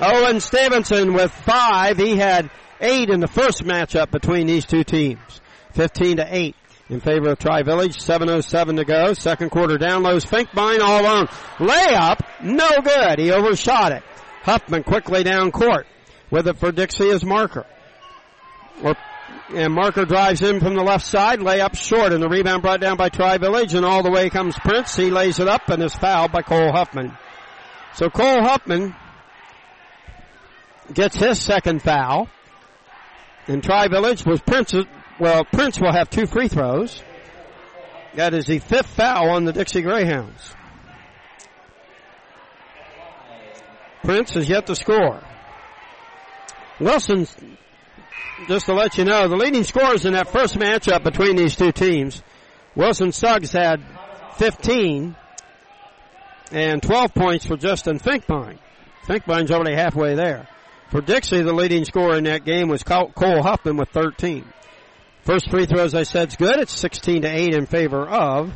Owen Stevenson with five. He had eight in the first matchup between these two teams. 15 to 8 in favor of Tri Village. 7.07 to go. Second quarter down lows. Finkbein all alone. Layup. No good. He overshot it. Huffman quickly down court with it for Dixie as Marker. And Marker drives in from the left side. Layup short and the rebound brought down by Tri Village and all the way comes Prince. He lays it up and is fouled by Cole Huffman. So Cole Huffman gets his second foul. And Tri Village was Prince well, Prince will have two free throws. That is the fifth foul on the Dixie Greyhounds. Prince has yet to score. Wilson, just to let you know, the leading scorers in that first matchup between these two teams, Wilson Suggs had 15 and 12 points for Justin Finkbein. Finkbein's already halfway there. For Dixie, the leading scorer in that game was Cole Huffman with 13. First free throw, as I said, is good. It's 16 to 8 in favor of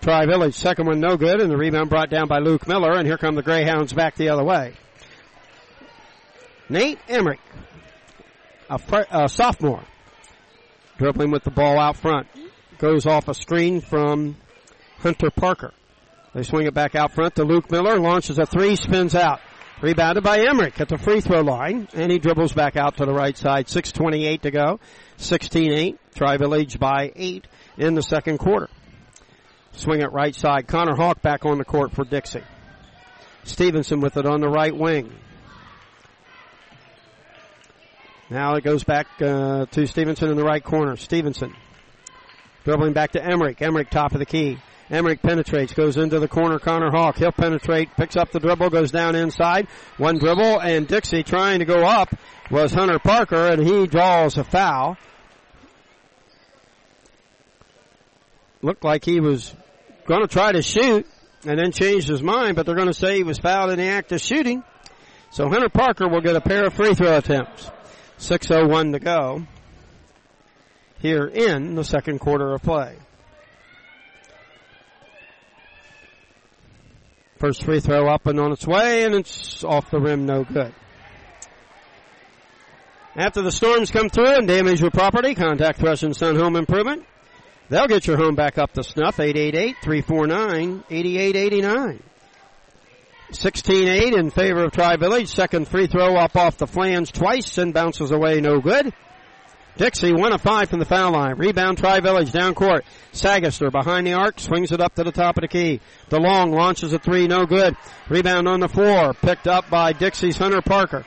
Tri Village. Second one, no good, and the rebound brought down by Luke Miller, and here come the Greyhounds back the other way. Nate Emmerich, a, fr- a sophomore, dribbling with the ball out front. Goes off a screen from Hunter Parker. They swing it back out front to Luke Miller, launches a three, spins out. Rebounded by Emmerich at the free throw line, and he dribbles back out to the right side. 6.28 to go. 16-8. Tri Village by 8 in the second quarter. Swing it right side. Connor Hawk back on the court for Dixie. Stevenson with it on the right wing. Now it goes back uh, to Stevenson in the right corner. Stevenson dribbling back to Emmerich. Emmerich top of the key. Emmerich penetrates, goes into the corner. Connor Hawk, he'll penetrate, picks up the dribble, goes down inside. One dribble, and Dixie trying to go up was Hunter Parker, and he draws a foul. Looked like he was going to try to shoot and then changed his mind, but they're going to say he was fouled in the act of shooting. So Hunter Parker will get a pair of free throw attempts. 6.01 to go here in the second quarter of play. First free throw up and on its way, and it's off the rim, no good. After the storms come through and damage your property, contact Thrush and Son Home Improvement. They'll get your home back up to snuff, 888-349-8889. 16-8 in favor of Tri-Village. Second free throw up off the flange twice and bounces away, no good. Dixie, one of five from the foul line. Rebound Tri-Village down court. Sagaster behind the arc, swings it up to the top of the key. DeLong launches a three, no good. Rebound on the floor, picked up by Dixie's Hunter Parker.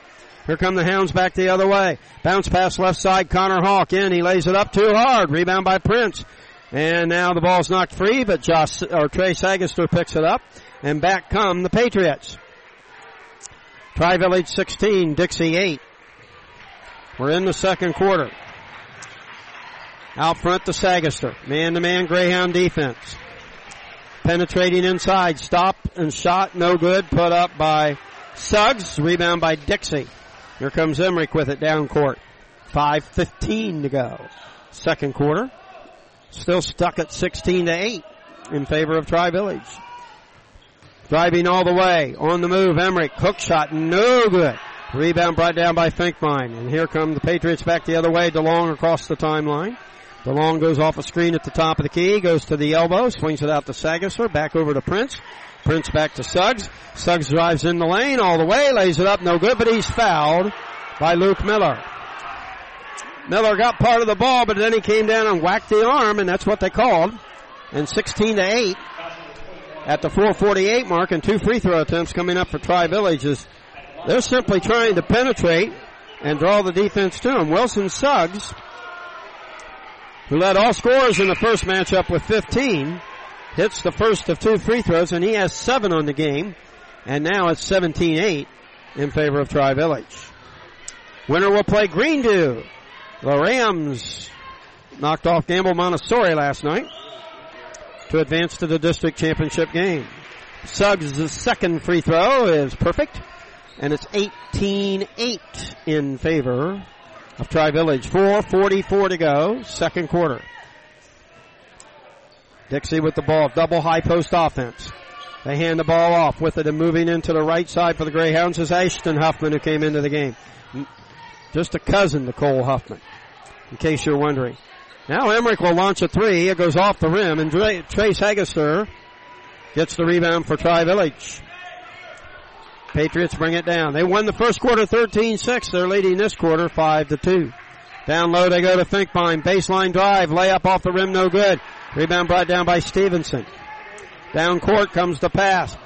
Here come the Hounds back the other way. Bounce pass left side, Connor Hawk in. He lays it up too hard. Rebound by Prince. And now the ball's knocked free, but Josh, or Trey Sagaster picks it up. And back come the Patriots. Tri-Village 16, Dixie 8. We're in the second quarter. Out front to Sagaster. Man-to-man Greyhound defense. Penetrating inside. Stop and shot. No good. Put up by Suggs. Rebound by Dixie. Here comes Emmerich with it down court. 5.15 to go. Second quarter. Still stuck at 16 to 8 in favor of Tri-Village. Driving all the way. On the move, Emmerich. Hook shot. No good. Rebound brought down by Finkbein. And here come the Patriots back the other way. DeLong across the timeline. DeLong goes off a screen at the top of the key, goes to the elbow, swings it out to Sagaster, back over to Prince. Prince back to Suggs. Suggs drives in the lane all the way, lays it up, no good, but he's fouled by Luke Miller. Miller got part of the ball, but then he came down and whacked the arm, and that's what they called. And 16 to 8 at the 448 mark, and two free throw attempts coming up for Tri Villages. They're simply trying to penetrate and draw the defense to them. Wilson Suggs who led all scorers in the first matchup with 15, hits the first of two free throws, and he has seven on the game. And now it's 17-8 in favor of Tri-Village. Winner will play Greeneview. The Rams knocked off Gamble Montessori last night to advance to the district championship game. Suggs' second free throw is perfect, and it's 18-8 in favor of Tri Village. 4.44 to go, second quarter. Dixie with the ball, double high post offense. They hand the ball off with it and moving into the right side for the Greyhounds is Ashton Huffman who came into the game. Just a cousin to Cole Huffman, in case you're wondering. Now Emmerich will launch a three. It goes off the rim and Trey Sagaster gets the rebound for Tri Village. Patriots bring it down. They won the first quarter 13-6. They're leading this quarter 5 to 2. Down low they go to Finkbein. Baseline drive. Layup off the rim. No good. Rebound brought down by Stevenson. Down court comes the pass.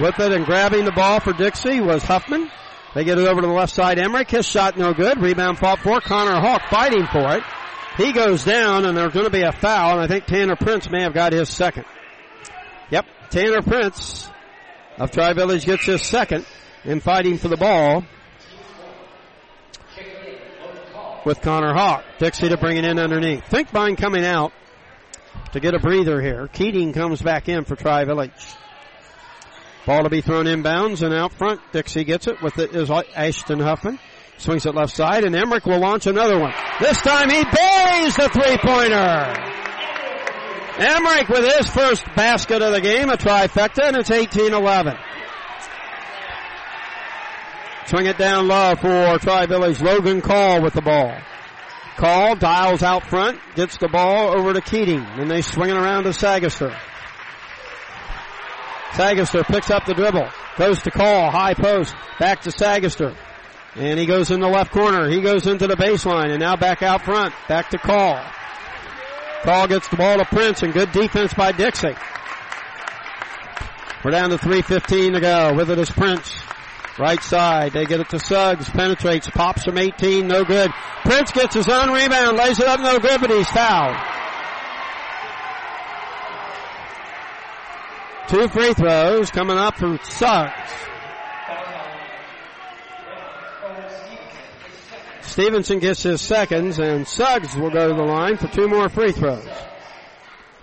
With it and grabbing the ball for Dixie was Huffman. They get it over to the left side. Emmerich. His shot no good. Rebound fought for. Connor Hawk fighting for it. He goes down and there's going to be a foul and I think Tanner Prince may have got his second. Yep. Tanner Prince of Tri Village gets his second in fighting for the ball with Connor Hawk. Dixie to bring it in underneath. Think Finkbein coming out to get a breather here. Keating comes back in for Tri Village. Ball to be thrown inbounds and out front. Dixie gets it with it is Ashton Huffman. Swings it left side and Emmerich will launch another one. This time he buries the three pointer. Emmerich with his first basket of the game, a trifecta, and it's 18-11. Swing it down low for Tri-Village. Logan Call with the ball. Call dials out front, gets the ball over to Keating, and they swing it around to Sagaster. Sagaster picks up the dribble, goes to Call, high post, back to Sagaster. And he goes in the left corner. He goes into the baseline and now back out front. Back to Call. Call gets the ball to Prince and good defense by Dixie. We're down to 3.15 to go. With it is Prince. Right side. They get it to Suggs. Penetrates. Pops from 18. No good. Prince gets his own rebound. Lays it up. No good, but he's fouled. Two free throws coming up from Suggs. Stevenson gets his seconds, and Suggs will go to the line for two more free throws.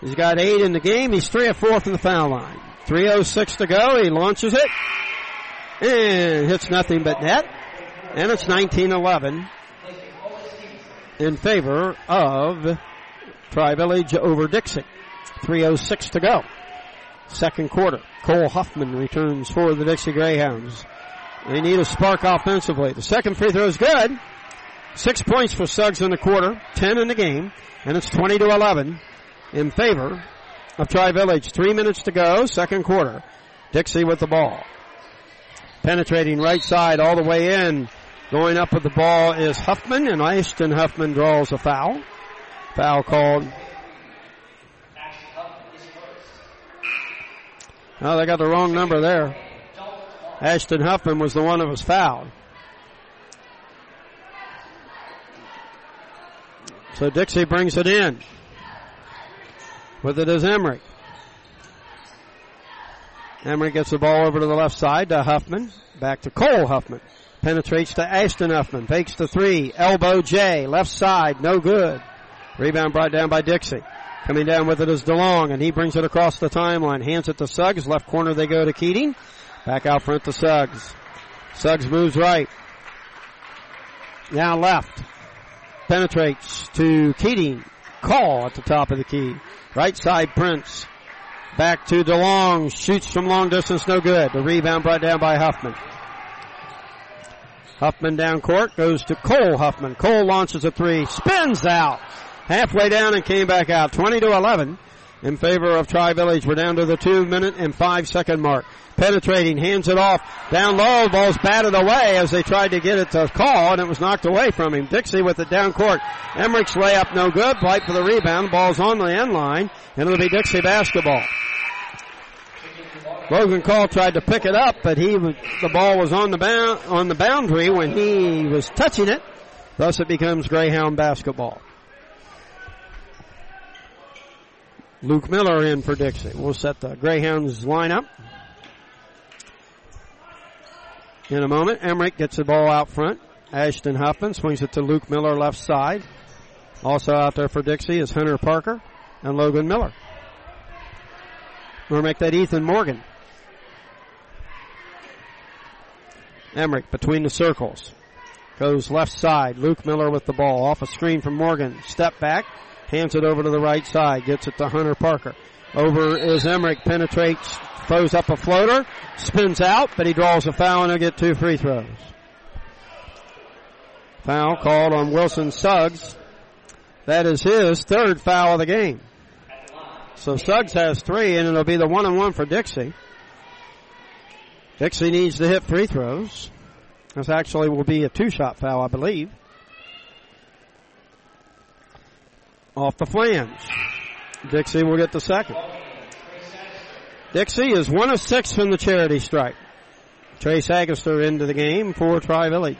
He's got eight in the game. He's three or four from the foul line. 3.06 to go. He launches it. Eh, and hits nothing but net. And it's 19-11 in favor of Tri-Village over Dixie. 3.06 to go. Second quarter. Cole Huffman returns for the Dixie Greyhounds. They need a spark offensively. The second free throw is good. Six points for Suggs in the quarter, 10 in the game, and it's 20 to 11 in favor of Tri-Village. Three minutes to go, second quarter. Dixie with the ball. Penetrating right side all the way in. Going up with the ball is Huffman, and Ashton Huffman draws a foul. Foul called. Oh, they got the wrong number there. Ashton Huffman was the one that was fouled. So Dixie brings it in. With it is Emmerich. Emmerich gets the ball over to the left side to Huffman. Back to Cole Huffman. Penetrates to Ashton Huffman. Fakes the three. Elbow J. Left side. No good. Rebound brought down by Dixie. Coming down with it is DeLong, and he brings it across the timeline. Hands it to Suggs. Left corner they go to Keating. Back out front to Suggs. Suggs moves right. Now left. Penetrates to Keating. Call at the top of the key. Right side Prince. Back to DeLong. Shoots from long distance. No good. The rebound brought down by Huffman. Huffman down court. Goes to Cole Huffman. Cole launches a three. Spins out. Halfway down and came back out. 20 to 11 in favor of Tri Village. We're down to the two minute and five second mark. Penetrating, hands it off. Down low, ball's batted away as they tried to get it to Call and it was knocked away from him. Dixie with it down court. Emmerich's layup no good. Blight for the rebound. Ball's on the end line and it'll be Dixie basketball. Logan Call tried to pick it up, but he the ball was on the bound, on the boundary when he was touching it. Thus it becomes Greyhound basketball. Luke Miller in for Dixie. We'll set the Greyhounds lineup. In a moment, Emmerich gets the ball out front. Ashton Huffman swings it to Luke Miller left side. Also out there for Dixie is Hunter Parker and Logan Miller. We'll make that Ethan Morgan. Emmerich between the circles. Goes left side. Luke Miller with the ball. Off a screen from Morgan. Step back. Hands it over to the right side. Gets it to Hunter Parker. Over is Emmerich. Penetrates. Throws up a floater. Spins out, but he draws a foul and he'll get two free throws. Foul called on Wilson Suggs. That is his third foul of the game. So Suggs has three and it'll be the one and one for Dixie. Dixie needs to hit free throws. This actually will be a two shot foul, I believe. Off the flange. Dixie will get the second. Dixie is one of six from the charity stripe. Trey Sagaster into the game for Tri Village.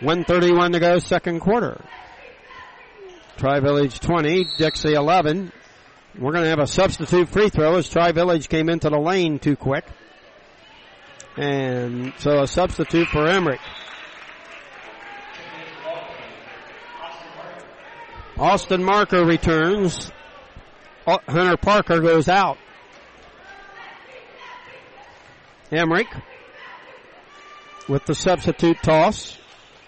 131 to go, second quarter. Tri Village 20, Dixie 11. We're going to have a substitute free throw as Tri Village came into the lane too quick. And so a substitute for Emmerich. Austin Marker returns. Hunter Parker goes out. Emmerich with the substitute toss.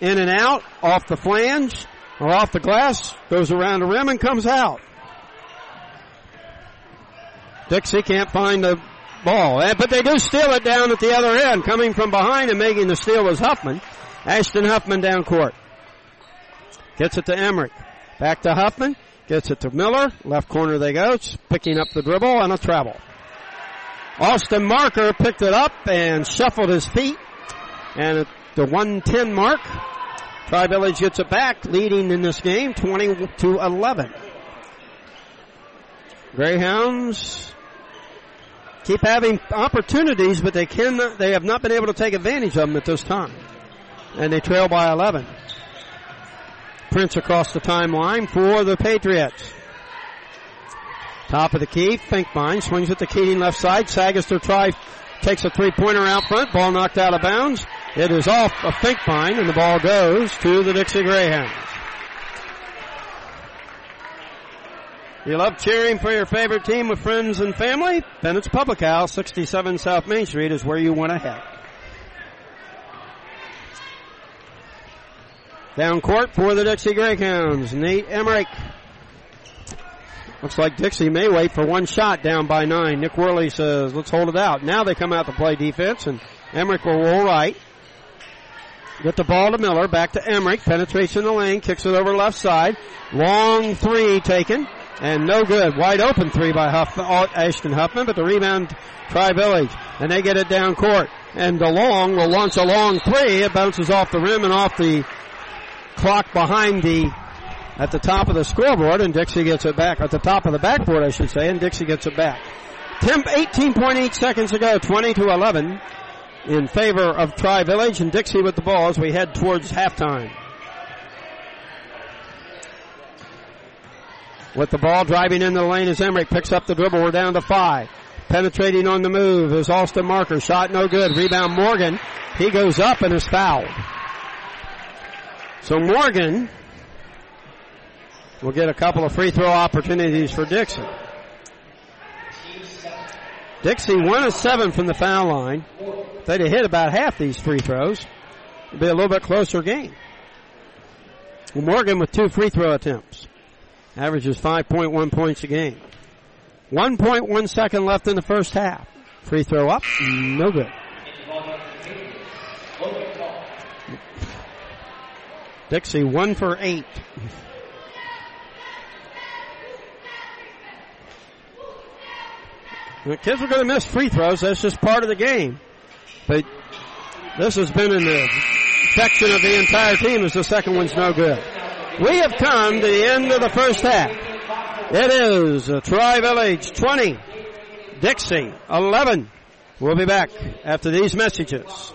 In and out, off the flange, or off the glass, goes around the rim and comes out. Dixie can't find the ball, eh, but they do steal it down at the other end. Coming from behind and making the steal was Huffman. Ashton Huffman down court. Gets it to Emmerich. Back to Huffman. Gets it to Miller. Left corner they go. Picking up the dribble and a travel. Austin Marker picked it up and shuffled his feet. And at the 110 mark, Tri Village gets it back, leading in this game 20 to 11. Greyhounds keep having opportunities, but they can they have not been able to take advantage of them at this time. And they trail by 11. Prince across the timeline for the Patriots. Top of the key, Finkbein swings it to Keating left side. Sagaster tries, takes a three pointer out front. Ball knocked out of bounds. It is off of Finkbein and the ball goes to the Dixie Greyhounds. You love cheering for your favorite team with friends and family? Then it's Public House, 67 South Main Street is where you want to head. Down court for the Dixie Greyhounds. Nate Emmerich. Looks like Dixie may wait for one shot down by nine. Nick Worley says, let's hold it out. Now they come out to play defense and Emmerich will roll right. Get the ball to Miller. Back to Emmerich. Penetration in the lane. Kicks it over left side. Long three taken. And no good. Wide open three by Huff, Ashton Huffman, but the rebound Tri Village. And they get it down court. And DeLong will launch a long three. It bounces off the rim and off the clock behind the at the top of the scoreboard, and Dixie gets it back at the top of the backboard, I should say, and Dixie gets it back. 10, 18.8 seconds ago, 20 to 11 in favor of Tri Village and Dixie with the ball as we head towards halftime. With the ball driving in the lane as Emmerich picks up the dribble. We're down to five. Penetrating on the move is Austin Marker. Shot no good. Rebound Morgan. He goes up and is fouled. So Morgan will get a couple of free throw opportunities for Dixie. Dixie one of seven from the foul line. If they'd have hit about half these free throws, it'd be a little bit closer game. Morgan with two free throw attempts. Averages 5.1 points a game. 1.1 second left in the first half. Free throw up, no good. Dixie one for eight. The kids are going to miss free throws. That's just part of the game. But this has been in the section of the entire team as the second one's no good. We have come to the end of the first half. It is uh, Tri Village 20, Dixie 11. We'll be back after these messages.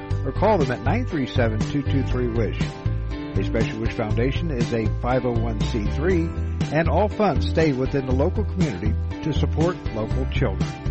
or call them at 937-223-WISH. A Special Wish Foundation is a 501c3 and all funds stay within the local community to support local children.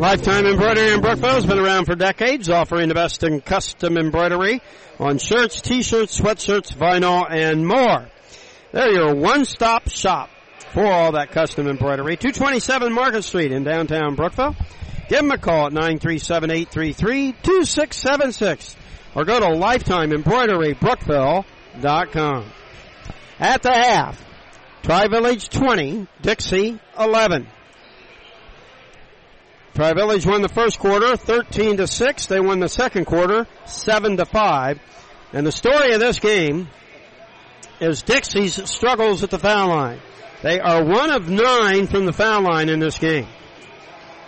Lifetime Embroidery in Brookville has been around for decades, offering the best in custom embroidery on shirts, t-shirts, sweatshirts, vinyl, and more. They're your one-stop shop for all that custom embroidery. 227 Market Street in downtown Brookville. Give them a call at 937-833-2676 or go to lifetimeembroiderybrookville.com. At the half, Tri-Village 20, Dixie 11. Tri Village won the first quarter 13 to 6. They won the second quarter 7 to 5. And the story of this game is Dixie's struggles at the foul line. They are one of nine from the foul line in this game.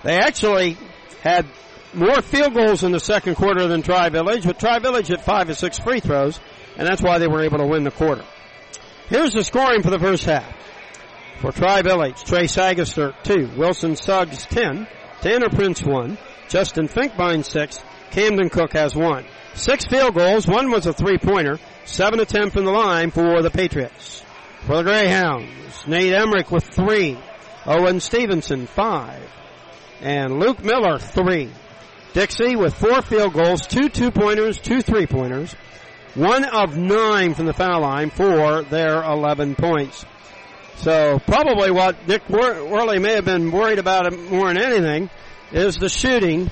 They actually had more field goals in the second quarter than Tri Village, but Tri Village hit five or six free throws, and that's why they were able to win the quarter. Here's the scoring for the first half. For Tri Village, Trey Sagaster, two. Wilson Suggs, 10. Tanner Prince one, Justin Finkbein six, Camden Cook has one. Six field goals, one was a three pointer, seven ten from the line for the Patriots. For the Greyhounds, Nate Emmerich with three, Owen Stevenson five, and Luke Miller three. Dixie with four field goals, two two pointers, two three pointers, one of nine from the foul line for their 11 points. So probably what Dick Worley may have been worried about more than anything is the shooting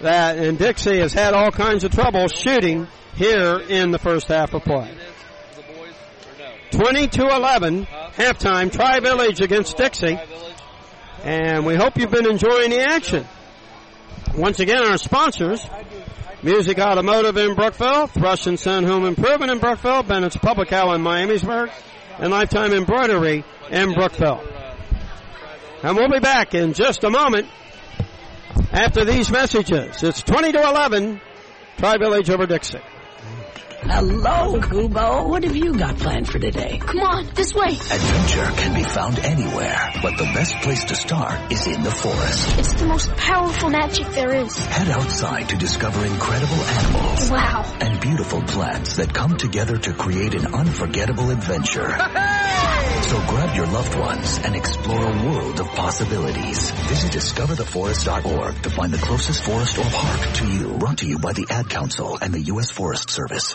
that, and Dixie has had all kinds of trouble shooting here in the first half of play. 20 to 11, halftime, Tri Village against Dixie. And we hope you've been enjoying the action. Once again, our sponsors, Music Automotive in Brookville, Thrush and Son Home Improvement in Brookville, Bennett's Public House in Miamisburg, and Lifetime Embroidery in Brookville. And we'll be back in just a moment after these messages. It's 20 to 11, Tri Village over Dixie. Hello, Kubo. What have you got planned for today? Come on, this way. Adventure can be found anywhere, but the best place to start is in the forest. It's the most powerful magic there is. Head outside to discover incredible animals. Wow. And beautiful plants that come together to create an unforgettable adventure. So grab your loved ones and explore a world of possibilities. Visit discovertheforest.org to find the closest forest or park to you. Brought to you by the Ad Council and the U.S. Forest Service.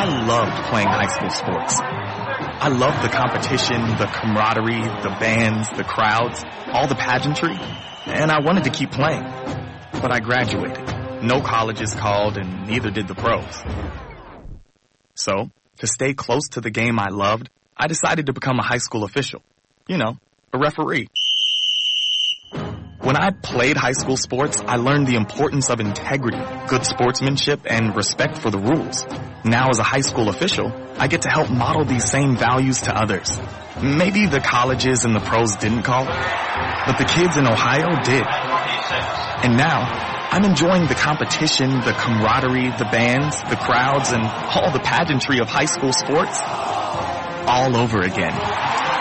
I loved playing high school sports. I loved the competition, the camaraderie, the bands, the crowds, all the pageantry, and I wanted to keep playing. But I graduated. No colleges called and neither did the pros. So, to stay close to the game I loved, I decided to become a high school official. You know, a referee. When I played high school sports, I learned the importance of integrity, good sportsmanship, and respect for the rules. Now as a high school official, I get to help model these same values to others. Maybe the colleges and the pros didn't call, but the kids in Ohio did. And now, I'm enjoying the competition, the camaraderie, the bands, the crowds, and all the pageantry of high school sports all over again.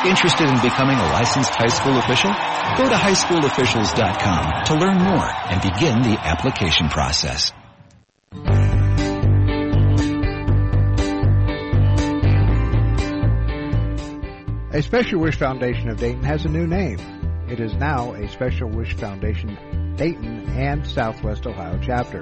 Interested in becoming a licensed high school official? Go to highschoolofficials.com to learn more and begin the application process. A Special Wish Foundation of Dayton has a new name. It is now a Special Wish Foundation Dayton and Southwest Ohio chapter.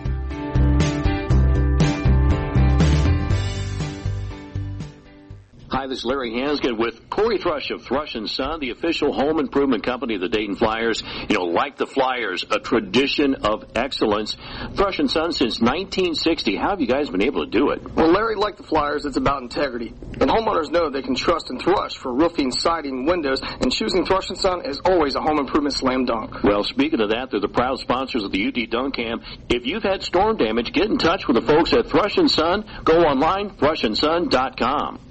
This is Larry Hansgen with Corey Thrush of Thrush and Son, the official home improvement company of the Dayton Flyers. You know, like the Flyers, a tradition of excellence. Thrush and Son since 1960. How have you guys been able to do it? Well, Larry, like the Flyers, it's about integrity. And homeowners know they can trust in Thrush for roofing, siding, windows, and choosing Thrush and Son is always a home improvement slam dunk. Well, speaking of that, they're the proud sponsors of the UD Duncam. If you've had storm damage, get in touch with the folks at Thrush and Son. Go online, thrushandson.com.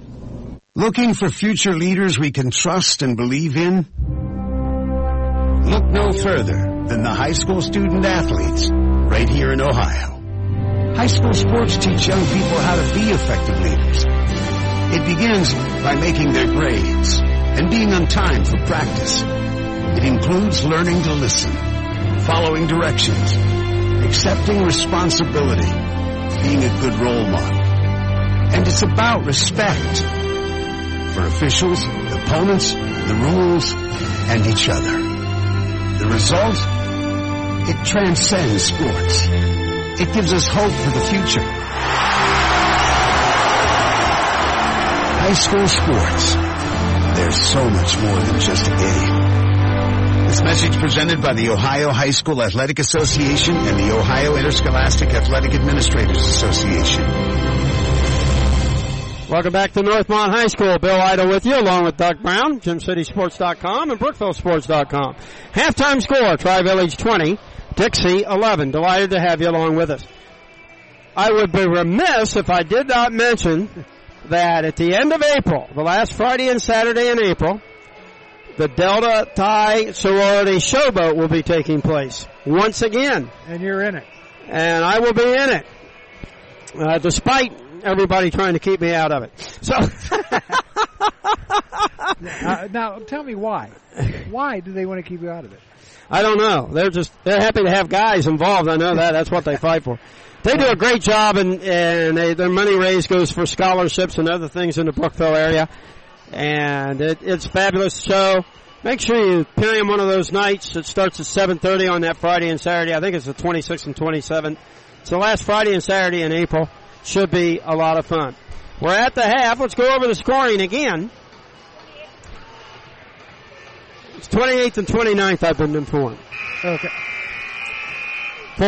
Looking for future leaders we can trust and believe in? Look no further than the high school student athletes right here in Ohio. High school sports teach young people how to be effective leaders. It begins by making their grades and being on time for practice. It includes learning to listen, following directions, accepting responsibility, being a good role model. And it's about respect for officials, opponents, the rules, and each other. The result? It transcends sports. It gives us hope for the future. High school sports. There's so much more than just a game. This message presented by the Ohio High School Athletic Association and the Ohio Interscholastic Athletic Administrators Association. Welcome back to Northmont High School. Bill Idle with you, along with Doug Brown, GymCitySports.com and BrookvilleSports.com. Halftime score, Tri-Village 20, Dixie 11. Delighted to have you along with us. I would be remiss if I did not mention that at the end of April, the last Friday and Saturday in April, the Delta Thai Sorority Showboat will be taking place once again. And you're in it. And I will be in it. Uh, despite everybody trying to keep me out of it. So. uh, now, tell me why. Why do they want to keep you out of it? I don't know. They're just, they're happy to have guys involved. I know that. That's what they fight for. They do a great job and, and they, their money raised goes for scholarships and other things in the Brookville area. And it, it's fabulous show. Make sure you pay them one of those nights. It starts at 7.30 on that Friday and Saturday. I think it's the 26th and 27th. It's the last Friday and Saturday in April. Should be a lot of fun. We're at the half. Let's go over the scoring again. It's 28th and 29th, I've been informed. Okay. For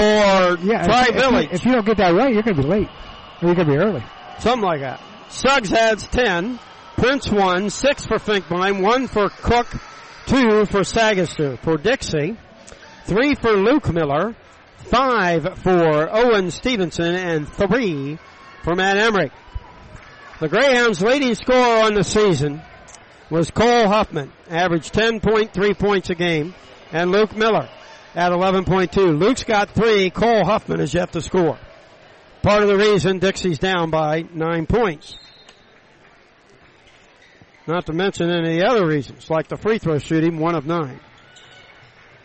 yeah, Tri if, Village. If you, if you don't get that right, you're going to be late. Or you're going to be early. Something like that. Suggs has 10. Prince 1. 6 for Finkbein. 1 for Cook. 2 for Sagaster. For Dixie. 3 for Luke Miller. 5 for Owen Stevenson. And 3 for Matt Emmerich. The Greyhounds' leading scorer on the season was Cole Huffman, averaged 10.3 points a game, and Luke Miller at 11.2. Luke's got three. Cole Huffman has yet to score. Part of the reason Dixie's down by nine points. Not to mention any other reasons, like the free throw shooting, one of nine.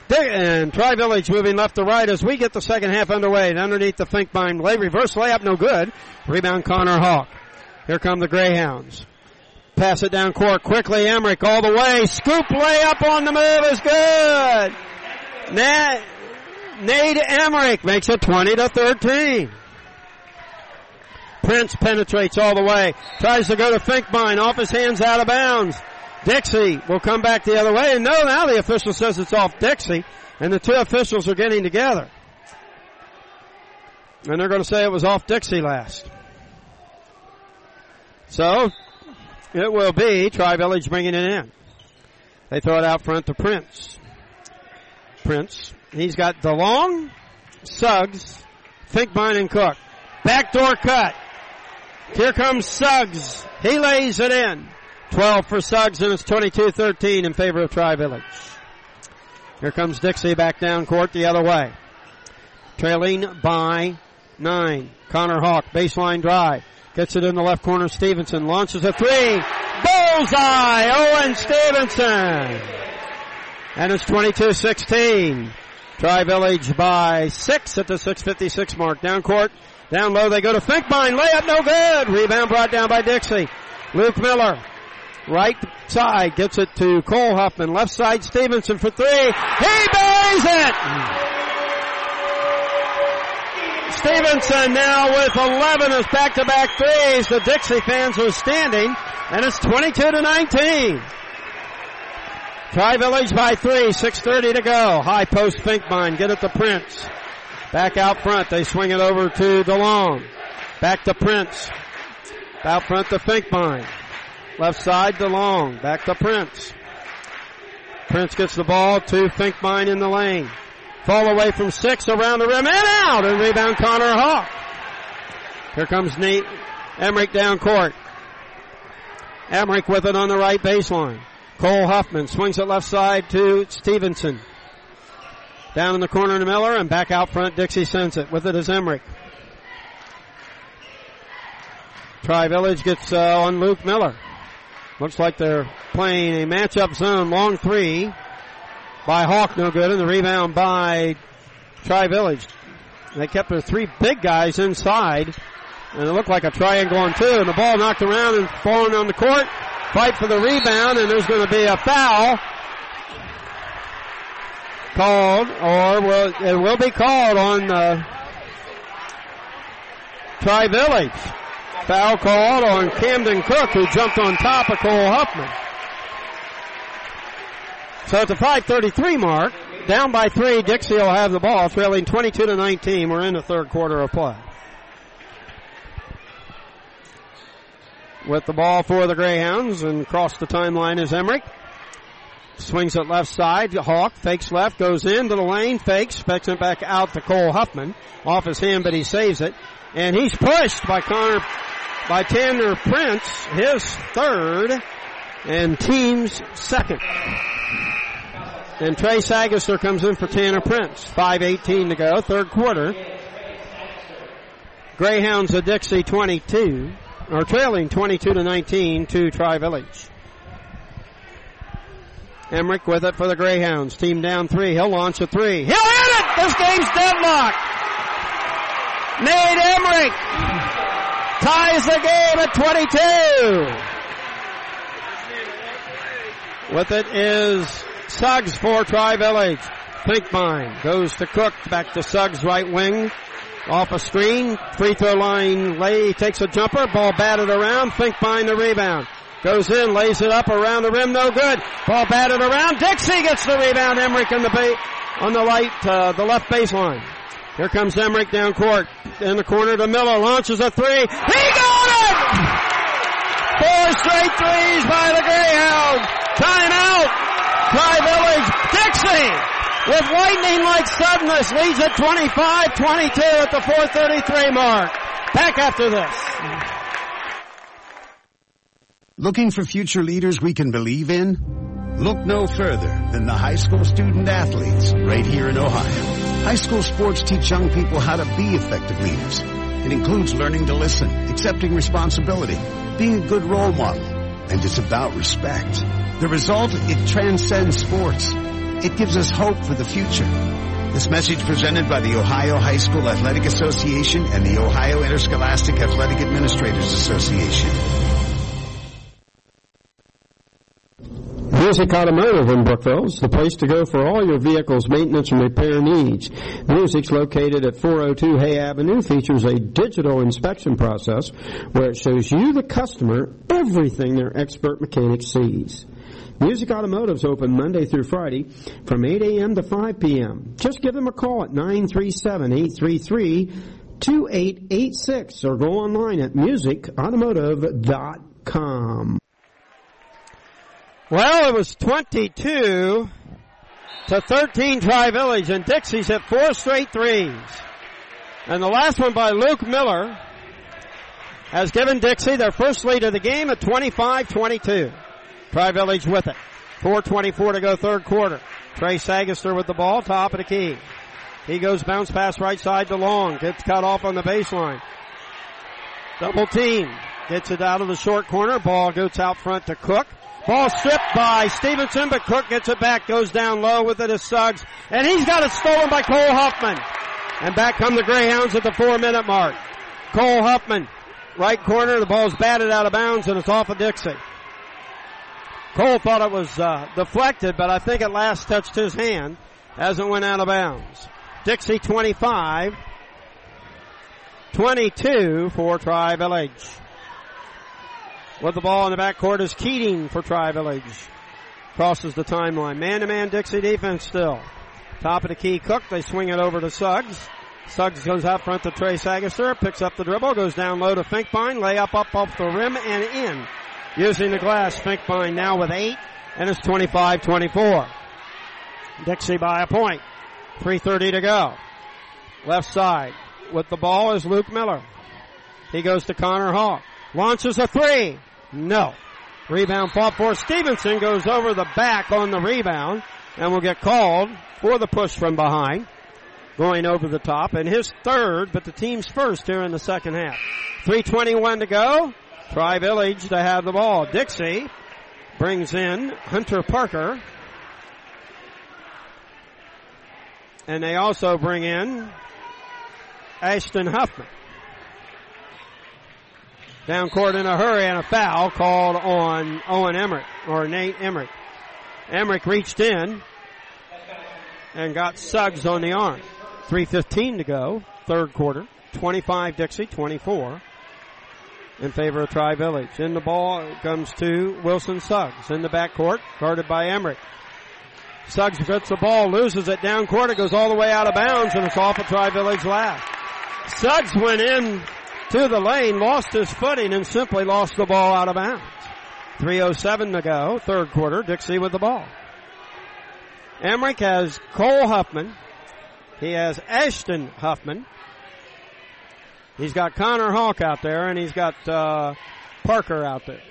And Tri Village moving left to right as we get the second half underway. And underneath the Finkbein lay reverse layup, no good. Rebound Connor Hawk. Here come the Greyhounds. Pass it down court quickly. Emmerich all the way. Scoop layup on the move is good. Nate, Nate Emmerich makes it 20 to 13. Prince penetrates all the way. Tries to go to Finkbein. Off his hands out of bounds. Dixie will come back the other way. And no, now the official says it's off Dixie. And the two officials are getting together. And they're going to say it was off Dixie last. So, it will be Tri Village bringing it in. They throw it out front to Prince. Prince. He's got DeLong, Suggs, Finkbein, and Cook. Backdoor cut. Here comes Suggs. He lays it in. 12 for Suggs, and it's 22-13 in favor of Tri Village. Here comes Dixie back down court the other way. Trailing by nine. Connor Hawk, baseline drive. Gets it in the left corner. Stevenson launches a three. Bullseye! Owen Stevenson! And it's 22-16. Tri Village by six at the 656 mark. Down court. Down low they go to Finkbein. Layup no good. Rebound brought down by Dixie. Luke Miller. Right side gets it to Cole Huffman. Left side Stevenson for three. He buries it! Stevenson now with 11 as back-to-back threes. The Dixie fans are standing, and it's 22 to 19. Tri Village by three, 6.30 to go. High post Finkbein, get it to Prince. Back out front, they swing it over to DeLong. Back to Prince. Out front to Finkbein. Left side DeLong, back to Prince. Prince gets the ball to Finkbein in the lane. Fall away from six around the rim and out and rebound Connor Hawk. Here comes Nate Emmerich down court. Emmerich with it on the right baseline. Cole Huffman swings it left side to Stevenson. Down in the corner to Miller and back out front Dixie sends it. With it is Emmerich. Tri Village gets uh, on Luke Miller. Looks like they're playing a matchup zone long three by Hawk, no good, and the rebound by Tri Village. They kept the three big guys inside, and it looked like a triangle on two, and the ball knocked around and falling on the court. Fight for the rebound, and there's going to be a foul called, or will it will be called on uh, Tri Village. Foul called on Camden Cook, who jumped on top of Cole Huffman. So at the 5:33 mark, down by three, Dixie will have the ball, trailing 22 to 19. We're in the third quarter of play. With the ball for the Greyhounds and across the timeline is Emmerich. Swings it left side. Hawk fakes left, goes into the lane, fakes, specks it back out to Cole Huffman. Off his hand, but he saves it. And he's pushed by Connor, by Tanner Prince, his third, and team's second. And Trey Sagaster comes in for Tanner Prince. 5.18 to go, third quarter. Greyhounds of Dixie 22, or trailing 22 to 19 to Tri Village. Emmerich with it for the Greyhounds. Team down three. He'll launch a three. He'll hit it! This game's deadlocked. Nate Emmerich ties the game at 22. With it is Suggs for Tri Village. Finkbein goes to Cook, back to Suggs right wing. Off a screen, free throw line, lay, takes a jumper, ball batted around, Finkbein the rebound. Goes in, lays it up around the rim, no good. Ball batted around. Dixie gets the rebound. Emmerich on the ba- on the light, uh, the left baseline. Here comes Emmerich down court in the corner to Miller. Launches a three. He got it! Four straight threes by the Greyhounds. Timeout. Tri Village. Dixie with lightning-like suddenness leads at 25-22 at the 4:33 mark. Back after this. Looking for future leaders we can believe in? Look no further than the high school student athletes right here in Ohio. High school sports teach young people how to be effective leaders. It includes learning to listen, accepting responsibility, being a good role model, and it's about respect. The result, it transcends sports. It gives us hope for the future. This message presented by the Ohio High School Athletic Association and the Ohio Interscholastic Athletic Administrators Association. Music Automotive in Brookville is the place to go for all your vehicle's maintenance and repair needs. Music's located at 402 Hay Avenue, features a digital inspection process where it shows you, the customer, everything their expert mechanic sees. Music Automotive's open Monday through Friday from 8 a.m. to 5 p.m. Just give them a call at 937-833-2886 or go online at musicautomotive.com. Well, it was 22 to 13 Tri Village, and Dixie's hit four straight threes. And the last one by Luke Miller has given Dixie their first lead of the game at 25-22. Tri Village with it. 4.24 to go third quarter. Trey Sagaster with the ball, top of the key. He goes bounce pass right side to Long. Gets cut off on the baseline. Double team. Gets it out of the short corner. Ball goes out front to Cook. Ball stripped by Stevenson, but Cook gets it back, goes down low with it as Suggs, and he's got it stolen by Cole Huffman. And back come the Greyhounds at the four minute mark. Cole Huffman, right corner, the ball's batted out of bounds and it's off of Dixie. Cole thought it was uh, deflected, but I think it last touched his hand as it went out of bounds. Dixie 25, 22 for Tri Village. With the ball in the backcourt is Keating for Tri Village. Crosses the timeline. Man to man Dixie defense still. Top of the key Cook. They swing it over to Suggs. Suggs goes out front to Trey Sagaster. Picks up the dribble. Goes down low to Finkbein. Layup up off the rim and in. Using the glass. Finkbein now with eight. And it's 25-24. Dixie by a point. 3.30 to go. Left side. With the ball is Luke Miller. He goes to Connor Hawk. Launches a three. No. Rebound fought for Stevenson goes over the back on the rebound and will get called for the push from behind. Going over the top and his third, but the team's first here in the second half. 321 to go. Tri Village to have the ball. Dixie brings in Hunter Parker. And they also bring in Ashton Huffman. Down court in a hurry and a foul called on Owen Emmerich or Nate Emmerich. Emmerich reached in and got Suggs on the arm. 3.15 to go, third quarter. 25 Dixie, 24 in favor of Tri Village. In the ball comes to Wilson Suggs in the backcourt, guarded by Emmerich. Suggs gets the ball, loses it down court, it goes all the way out of bounds, and it's off of Tri Village last. Suggs went in to the lane, lost his footing, and simply lost the ball out of bounds. 3.07 to go, third quarter, Dixie with the ball. Emmerich has Cole Huffman. He has Ashton Huffman. He's got Connor Hawk out there, and he's got uh, Parker out there.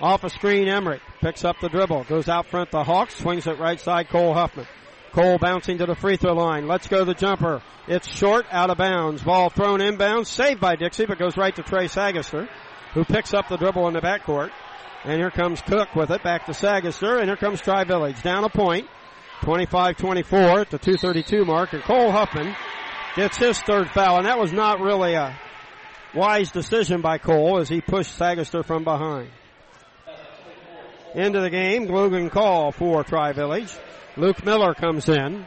Off a screen, Emmerich picks up the dribble, goes out front to Hawk, swings it right side, Cole Huffman. Cole bouncing to the free throw line. Let's go the jumper. It's short, out of bounds. Ball thrown inbounds, saved by Dixie, but goes right to Trey Sagaster, who picks up the dribble in the backcourt. And here comes Cook with it back to Sagaster, and here comes Tri Village down a point. 25-24 at the 232 mark, and Cole Huffman gets his third foul, and that was not really a wise decision by Cole as he pushed Sagaster from behind. Into the game, Logan call for Tri Village. Luke Miller comes in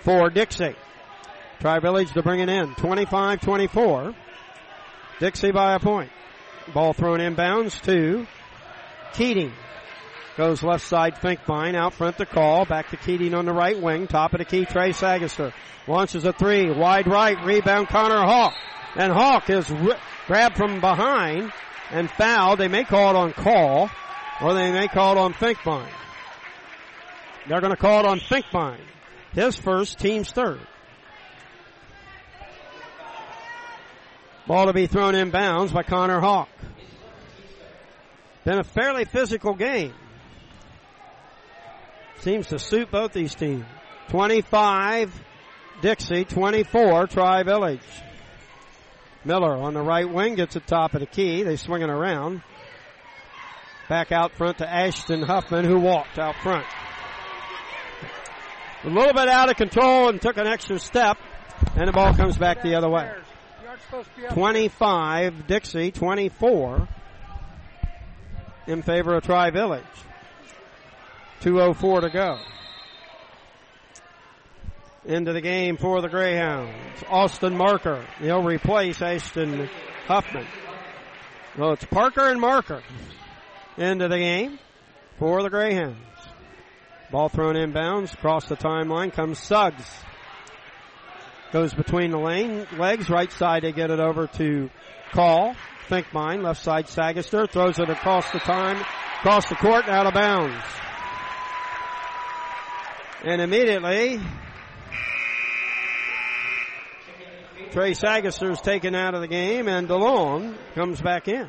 for Dixie. Tri Village to bring it in. 25-24. Dixie by a point. Ball thrown inbounds to Keating. Goes left side Finkbein out front the call. Back to Keating on the right wing. Top of the key, Trey Sagaster. Launches a three. Wide right. Rebound Connor Hawk. And Hawk is ri- grabbed from behind and fouled. They may call it on call or they may call it on Finkbein. They're going to call it on Finkbein. His first, team's third. Ball to be thrown in bounds by Connor Hawk. Been a fairly physical game. Seems to suit both these teams. 25 Dixie, 24 Tri Village. Miller on the right wing gets the top of the key. They swing it around. Back out front to Ashton Huffman who walked out front. A little bit out of control and took an extra step and the ball comes back the other way. 25 Dixie, 24 in favor of Tri Village. 2.04 to go. Into the game for the Greyhounds. Austin Marker. He'll replace Ashton Huffman. So it's Parker and Marker into the game for the Greyhounds. Ball thrown inbounds. Across the timeline comes Suggs. Goes between the lane legs. Right side they get it over to Call. Finkbein, Left side Sagaster. Throws it across the time. Across the court. Out of bounds. And immediately, Trey Sagaster is taken out of the game and DeLong comes back in.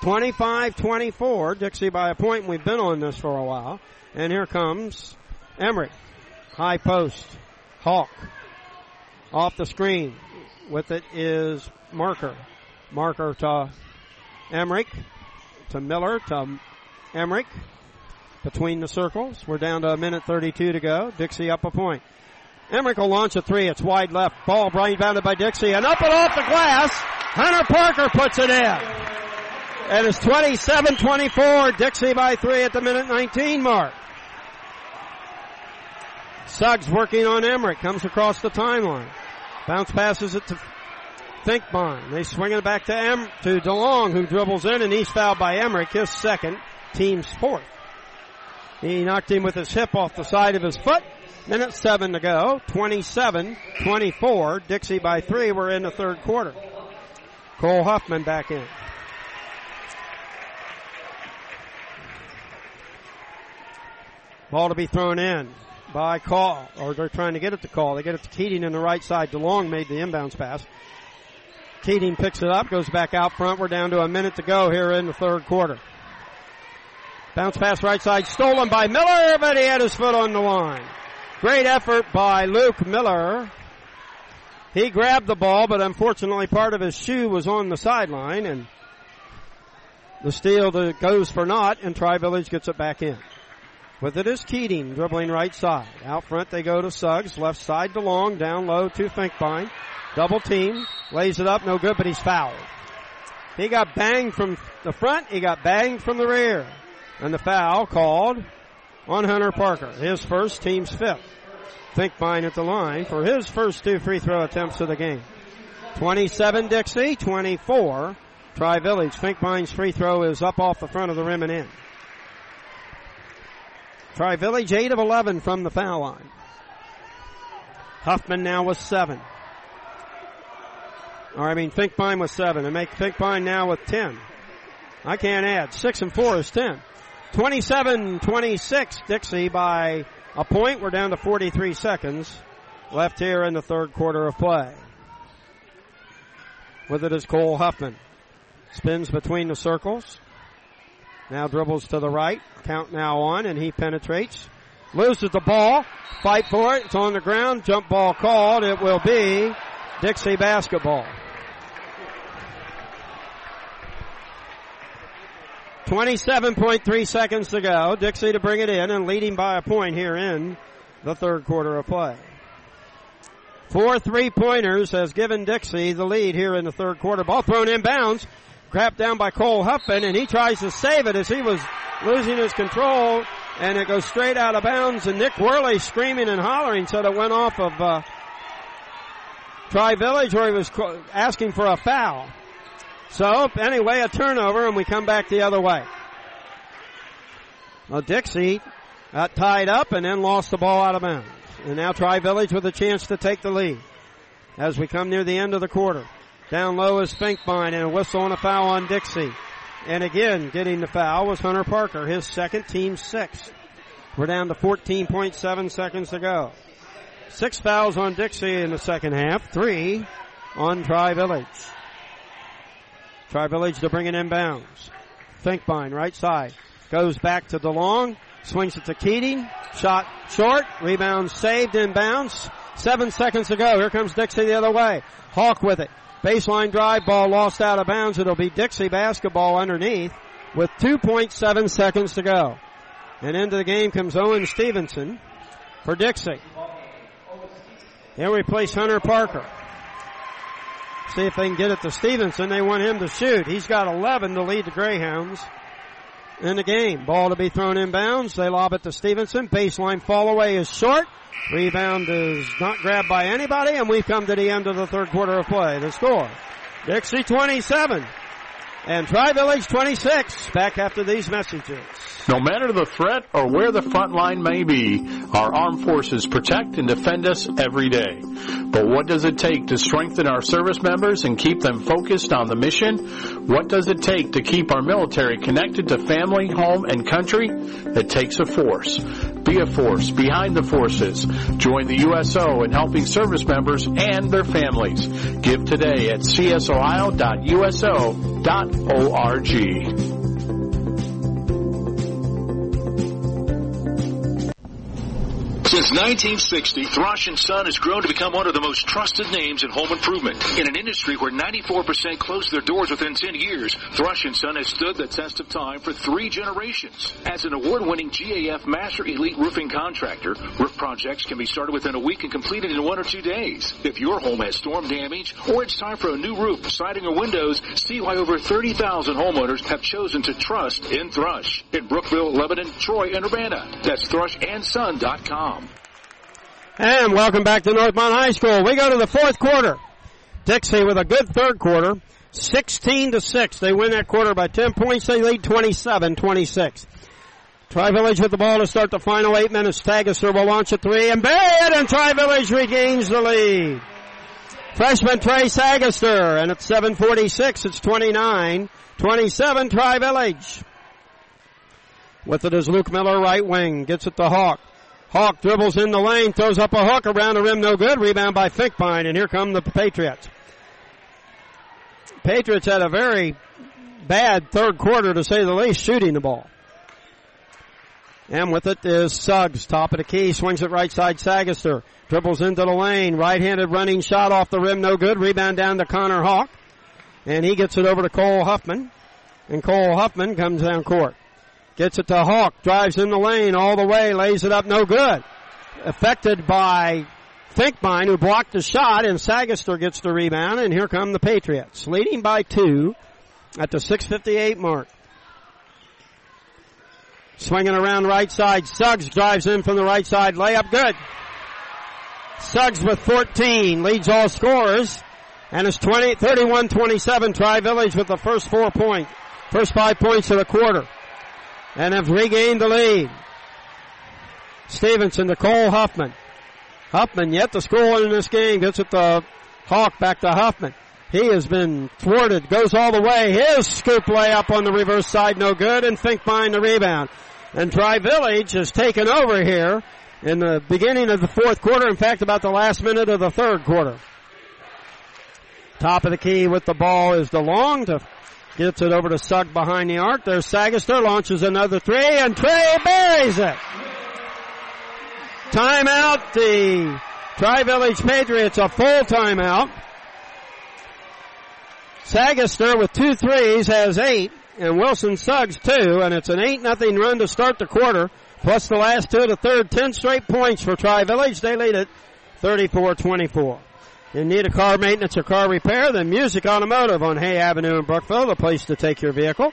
25-24, Dixie by a point. We've been on this for a while. And here comes Emmerich. High post. Hawk. Off the screen. With it is Marker. Marker to Emmerich. To Miller. To Emmerich. Between the circles. We're down to a minute 32 to go. Dixie up a point. Emmerich will launch a three. It's wide left. Ball bounded by Dixie. And up and off the glass. Hunter Parker puts it in. And it's 27-24. Dixie by three at the minute 19 mark. Suggs working on Emmerich. Comes across the timeline. Bounce passes it to Finkbein. They swing it back to em- to DeLong who dribbles in and he's fouled by Emmerich. His second. Team's fourth. He knocked him with his hip off the side of his foot. Minute seven to go. 27-24. Dixie by three. We're in the third quarter. Cole Huffman back in. Ball to be thrown in by Call, or they're trying to get it to Call. They get it to Keating in the right side. DeLong made the inbounds pass. Keating picks it up, goes back out front. We're down to a minute to go here in the third quarter. Bounce pass right side, stolen by Miller, but he had his foot on the line. Great effort by Luke Miller. He grabbed the ball, but unfortunately part of his shoe was on the sideline, and the steal goes for naught, and Tri Village gets it back in. With it is Keating dribbling right side. Out front they go to Suggs. Left side to Long. Down low to Finkbein. Double team. Lays it up. No good, but he's fouled. He got banged from the front. He got banged from the rear. And the foul called on Hunter Parker. His first, team's fifth. Finkbein at the line for his first two free throw attempts of the game. 27 Dixie, 24 Tri Village. Finkbein's free throw is up off the front of the rim and in. Tri Village 8 of 11 from the foul line. Huffman now with 7. Or I mean Finkbein with 7 and make Finkbein now with 10. I can't add. 6 and 4 is 10. 27-26, Dixie by a point. We're down to 43 seconds left here in the third quarter of play. With it is Cole Huffman. Spins between the circles. Now dribbles to the right. Count now on and he penetrates. Loses the ball. Fight for it. It's on the ground. Jump ball called. It will be Dixie basketball. 27.3 seconds to go. Dixie to bring it in and leading by a point here in the third quarter of play. Four three pointers has given Dixie the lead here in the third quarter. Ball thrown in bounds. Grabbed down by Cole Huffman and he tries to save it as he was losing his control and it goes straight out of bounds and Nick Worley screaming and hollering said it went off of uh, Tri Village where he was asking for a foul. So anyway, a turnover and we come back the other way. Well, Dixie got tied up and then lost the ball out of bounds. And now Tri Village with a chance to take the lead as we come near the end of the quarter. Down low is Finkbein and a whistle and a foul on Dixie. And again, getting the foul was Hunter Parker, his second team six. We're down to 14.7 seconds to go. Six fouls on Dixie in the second half, three on Tri Village. Tri Village to bring it inbounds. Finkbein, right side. Goes back to DeLong. Swings it to Keating. Shot short. Rebound saved inbounds. Seven seconds to go. Here comes Dixie the other way. Hawk with it. Baseline drive ball lost out of bounds. It'll be Dixie basketball underneath with 2.7 seconds to go. And into the game comes Owen Stevenson for Dixie. He'll replace Hunter Parker. See if they can get it to Stevenson. They want him to shoot. He's got 11 to lead the Greyhounds in the game. Ball to be thrown in bounds. They lob it to Stevenson. Baseline fall away is short. Rebound is not grabbed by anybody, and we've come to the end of the third quarter of play. The score, Dixie 27 and Tri Village 26. Back after these messages. No matter the threat or where the front line may be, our armed forces protect and defend us every day. But what does it take to strengthen our service members and keep them focused on the mission? What does it take to keep our military connected to family, home, and country? It takes a force. Be a force behind the forces. Join the USO in helping service members and their families. Give today at csohio.uso.org. Since 1960, Thrush & Son has grown to become one of the most trusted names in home improvement. In an industry where 94% closed their doors within 10 years, Thrush & Son has stood the test of time for three generations. As an award-winning GAF Master Elite roofing contractor, roof projects can be started within a week and completed in one or two days. If your home has storm damage or it's time for a new roof, siding or windows, see why over 30,000 homeowners have chosen to trust in Thrush. In Brookville, Lebanon, Troy, and Urbana. That's thrushandson.com. And welcome back to Northmont High School. We go to the fourth quarter. Dixie with a good third quarter. 16 to 6. They win that quarter by 10 points. They lead 27-26. Tri Village with the ball to start the final eight minutes. Sagaster will launch a three and it and Tri Village regains the lead. Freshman Trey Sagaster and at 746 it's 29 27 Tri Village. With it is Luke Miller right wing. Gets it to Hawk. Hawk dribbles in the lane, throws up a hook around the rim, no good. Rebound by Finkbein, and here come the Patriots. Patriots had a very bad third quarter, to say the least, shooting the ball. And with it is Suggs, top of the key, swings it right side Sagaster. Dribbles into the lane, right-handed running shot off the rim, no good. Rebound down to Connor Hawk. And he gets it over to Cole Huffman. And Cole Huffman comes down court. Gets it to Hawk, drives in the lane all the way, lays it up, no good. Affected by Finkbein, who blocked the shot, and Sagaster gets the rebound, and here come the Patriots, leading by two at the 6.58 mark. Swinging around right side, Suggs drives in from the right side, layup good. Suggs with 14, leads all scorers, and it's 20, 31-27, Tri-Village with the first four points, first five points of the quarter and have regained the lead. Stevenson to Cole Huffman. Huffman yet to score in this game. Gets it to Hawk back to Huffman. He has been thwarted, goes all the way. His scoop layup on the reverse side, no good, and Finkbein the rebound. And Tri Village has taken over here in the beginning of the fourth quarter. In fact, about the last minute of the third quarter. Top of the key with the ball is DeLong to gets it over to Sugg behind the arc. There's Sagaster launches another three and Trey buries it. Timeout. The Tri Village Patriots a full timeout. Sagaster with two threes has eight and Wilson Suggs two and it's an eight nothing run to start the quarter plus the last two the third 10 straight points for Tri Village. They lead it 34-24. You need a car maintenance or car repair, then Music Automotive on Hay Avenue in Brookville, the place to take your vehicle.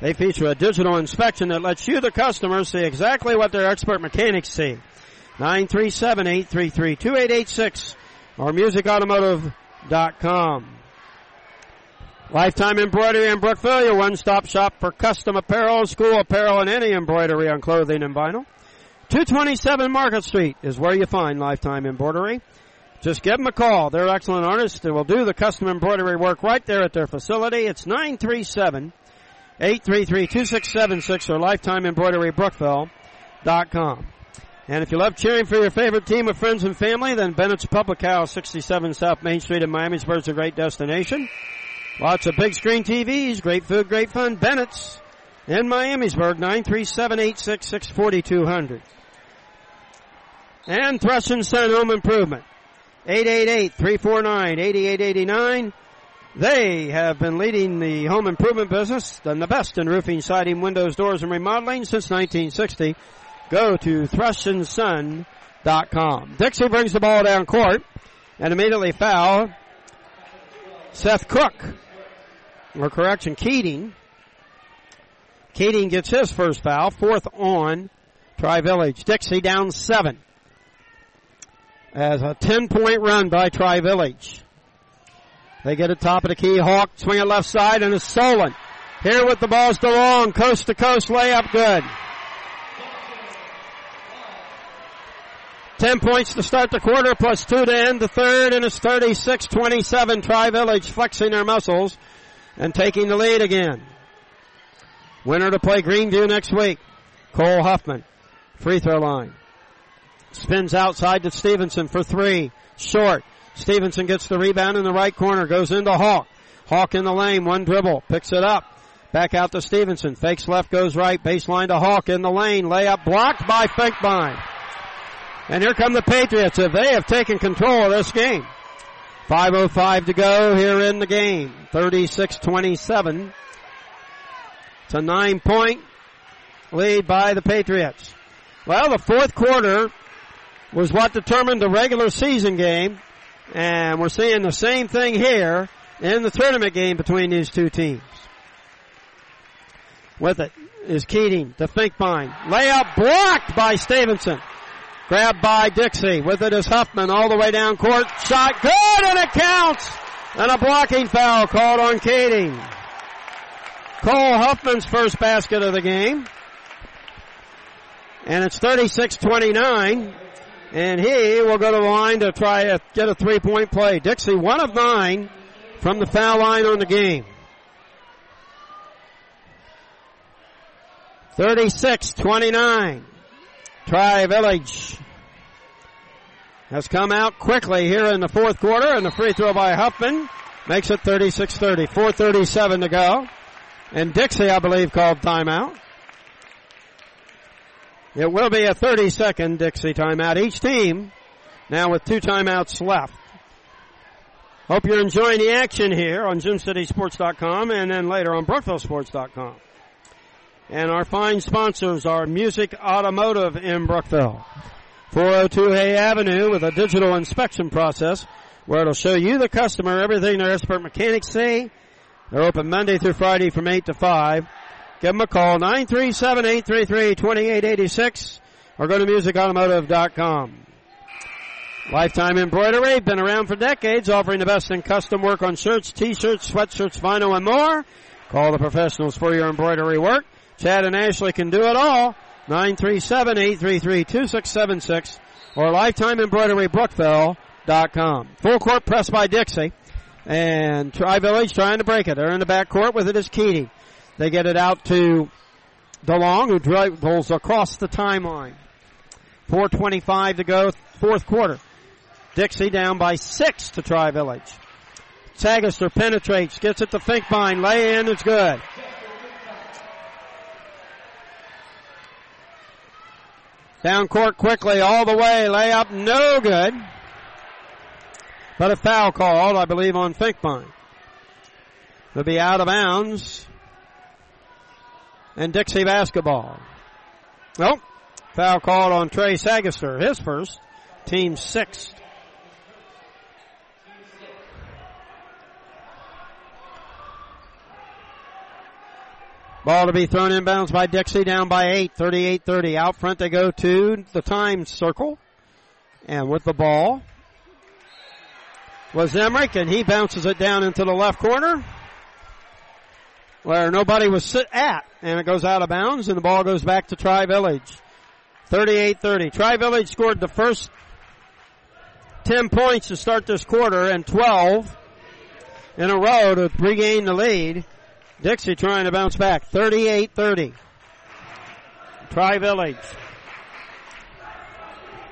They feature a digital inspection that lets you, the customer, see exactly what their expert mechanics see. 937-833-2886 or musicautomotive.com. Lifetime Embroidery in Brookville, your one-stop shop for custom apparel, school apparel, and any embroidery on clothing and vinyl. 227 Market Street is where you find Lifetime Embroidery. Just give them a call. They're excellent artists. They will do the custom embroidery work right there at their facility. It's 937 833 2676 or lifetimeembroiderybrookville.com. And if you love cheering for your favorite team of friends and family, then Bennett's Public House, 67 South Main Street in Miamisburg is a great destination. Lots of big screen TVs, great food, great fun. Bennett's in Miamisburg, 937-866-4200. And Thrush and Son Home Improvement, 888-349-8889. They have been leading the home improvement business, done the best in roofing, siding, windows, doors, and remodeling since 1960. Go to thrushandson.com. Dixie brings the ball down court and immediately foul Seth Cook. Or correction, Keating. Keating gets his first foul, fourth on Tri Village. Dixie down seven. As a 10 point run by Tri Village. They get it top of the key. Hawk swing it left side and it's Solon. Here with the ball's DeLong. Coast to coast layup good. 10 points to start the quarter plus two to end the third and it's 36-27 Tri-Village flexing their muscles and taking the lead again. Winner to play Greeneview next week. Cole Huffman. Free throw line. Spins outside to Stevenson for three. Short. Stevenson gets the rebound in the right corner. Goes into Hawk. Hawk in the lane. One dribble. Picks it up. Back out to Stevenson. Fakes left, goes right. Baseline to Hawk in the lane. Layup blocked by Finkbein. And here come the Patriots. If they have taken control of this game. 5.05 to go here in the game. 36-27. It's a nine point lead by the Patriots. Well, the fourth quarter was what determined the regular season game. And we're seeing the same thing here in the tournament game between these two teams. With it is Keating to Finkbein. Layup blocked by Stevenson. Grabbed by Dixie. With it is Huffman all the way down court. Shot good and it counts. And a blocking foul called on Keating. Cole Huffman's first basket of the game. And it's 36-29. And he will go to the line to try to get a three point play. Dixie, one of nine from the foul line on the game. 36-29. Tri Village has come out quickly here in the fourth quarter and the free throw by Huffman makes it 36-30. 437 to go. And Dixie, I believe, called timeout. It will be a 30 second Dixie timeout. Each team now with two timeouts left. Hope you're enjoying the action here on GymCitySports.com and then later on BrookvilleSports.com. And our fine sponsors are Music Automotive in Brookville. 402 Hay Avenue with a digital inspection process where it'll show you the customer everything their expert mechanics say. They're open Monday through Friday from 8 to 5. Give them a call, 937-833-2886 or go to musicautomotive.com. Lifetime Embroidery, been around for decades, offering the best in custom work on shirts, t-shirts, sweatshirts, vinyl, and more. Call the professionals for your embroidery work. Chad and Ashley can do it all. 937-833-2676 or lifetimeembroiderybrookville.com. Full court press by Dixie. And Tri Village trying to break it. They're in the back court with it is Keating. They get it out to DeLong who dribbles across the timeline. 4.25 to go, fourth quarter. Dixie down by six to Tri Village. Sagaster penetrates, gets it to Finkbein, lay in, it's good. Down court quickly, all the way, layup, no good. But a foul called, I believe, on Finkbein. They'll be out of bounds. And Dixie basketball. Nope. Foul called on Trey Sagaster, his first, team sixth. Ball to be thrown inbounds by Dixie down by 8, 38-30. Out front they go to the time circle. And with the ball was Emmerich and he bounces it down into the left corner where nobody was sit at and it goes out of bounds and the ball goes back to Tri Village. 38-30. Tri Village scored the first 10 points to start this quarter and 12 in a row to regain the lead. Dixie trying to bounce back. 38-30. Tri Village.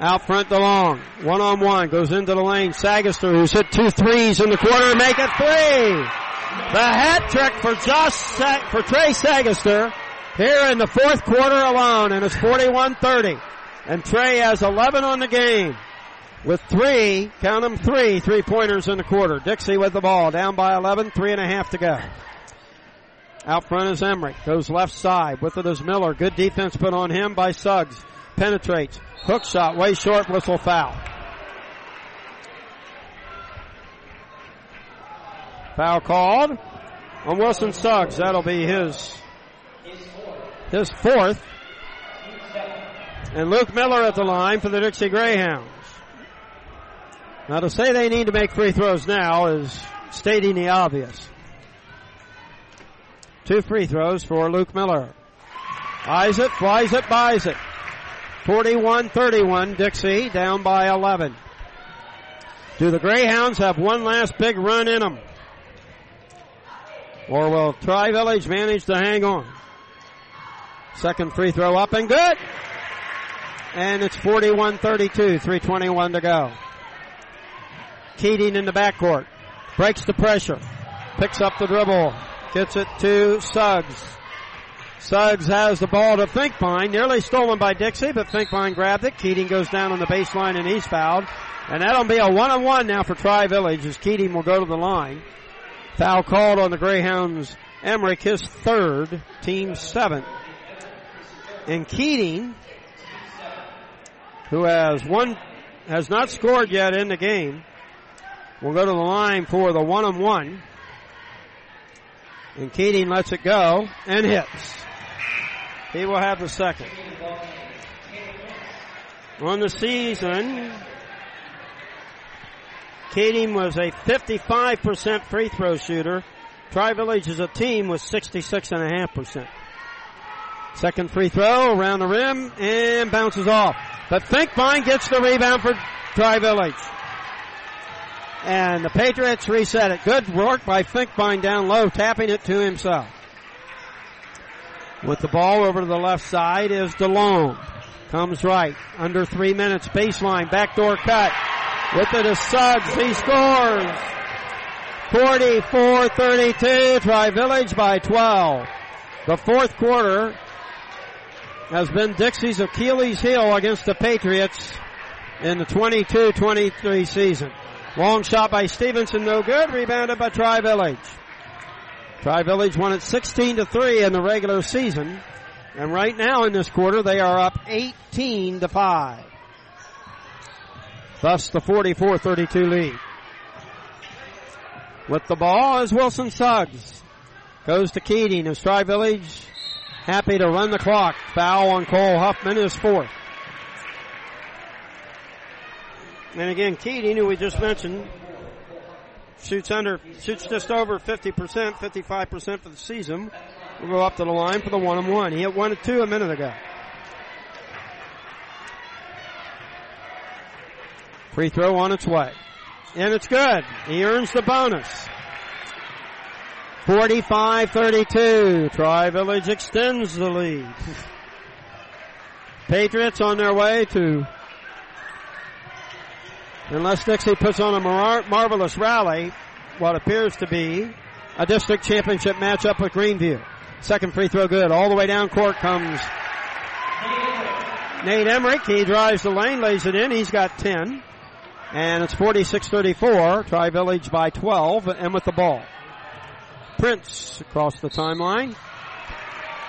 Out front DeLong. One on one. Goes into the lane. Sagaster who's hit two threes in the quarter make it three. The hat trick for Josh, for Trey Sagaster here in the fourth quarter alone and it's 41-30. And Trey has 11 on the game with three, count them three, three pointers in the quarter. Dixie with the ball down by 11, three and a half to go. Out front is Emmerich. Goes left side. With it is Miller. Good defense put on him by Suggs. Penetrates. Hook shot. Way short. Whistle foul. Foul called on Wilson Suggs. That'll be his, his fourth. And Luke Miller at the line for the Dixie Greyhounds. Now to say they need to make free throws now is stating the obvious. Two free throws for Luke Miller. It, flies it, buys it. 41-31, Dixie down by 11. Do the Greyhounds have one last big run in them? Or will Tri Village manage to hang on? Second free throw up and good. And it's 41-32, 321 to go. Keating in the backcourt. Breaks the pressure. Picks up the dribble. Gets it to Suggs. Suggs has the ball to Finkbein. Nearly stolen by Dixie, but Finkbein grabbed it. Keating goes down on the baseline and he's fouled. And that'll be a one-on-one now for Tri Village as Keating will go to the line. Foul called on the Greyhounds. Emmerich, his third, team seventh. And Keating, who has one, has not scored yet in the game, will go to the line for the one-on-one. And Keating lets it go and hits. He will have the second. On the season, Keating was a 55% free throw shooter. Tri-Village as a team was 66.5%. Second free throw around the rim and bounces off. But Finkbein gets the rebound for Tri-Village. And the Patriots reset it. Good work by Finkbein down low, tapping it to himself. With the ball over to the left side is DeLong. Comes right. Under three minutes. Baseline. Backdoor cut. With it is Suggs. He scores. 44-32. Tri Village by 12. The fourth quarter has been Dixie's Achilles heel against the Patriots in the 22-23 season. Long shot by Stevenson, no good. Rebounded by Tri Village. Tri Village won it 16 to 3 in the regular season. And right now in this quarter, they are up 18 to 5. Thus the 44-32 lead. With the ball is Wilson Suggs. Goes to Keating as Tri Village happy to run the clock. Foul on Cole Huffman is fourth. And again, Keating, who we just mentioned, shoots under, shoots just over 50%, 55% for the season. Will go up to the line for the one and one. He hit one and two a minute ago. Free throw on its way. and it's good. He earns the bonus. 45-32. Tri Village extends the lead. Patriots on their way to, unless Dixie puts on a mar- marvelous rally, what appears to be a district championship matchup with Greeneview. Second free throw good. All the way down court comes Nate Emmerich. He drives the lane, lays it in. He's got 10. And it's 46-34. Tri Village by 12 and with the ball. Prince across the timeline.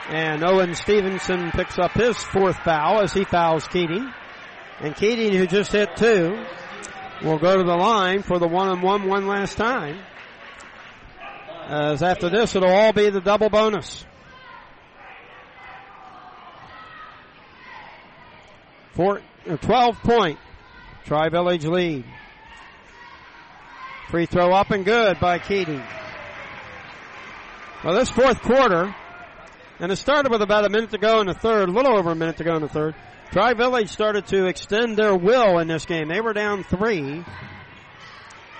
And Owen Stevenson picks up his fourth foul as he fouls Keating. And Keating, who just hit two, will go to the line for the one-on-one one last time. As after this, it'll all be the double bonus. Four, uh, 12 point Tri Village lead. Free throw up and good by Keating. Well, this fourth quarter, and it started with about a minute to go in the third, a little over a minute to go in the third. Tri Village started to extend their will in this game. They were down three,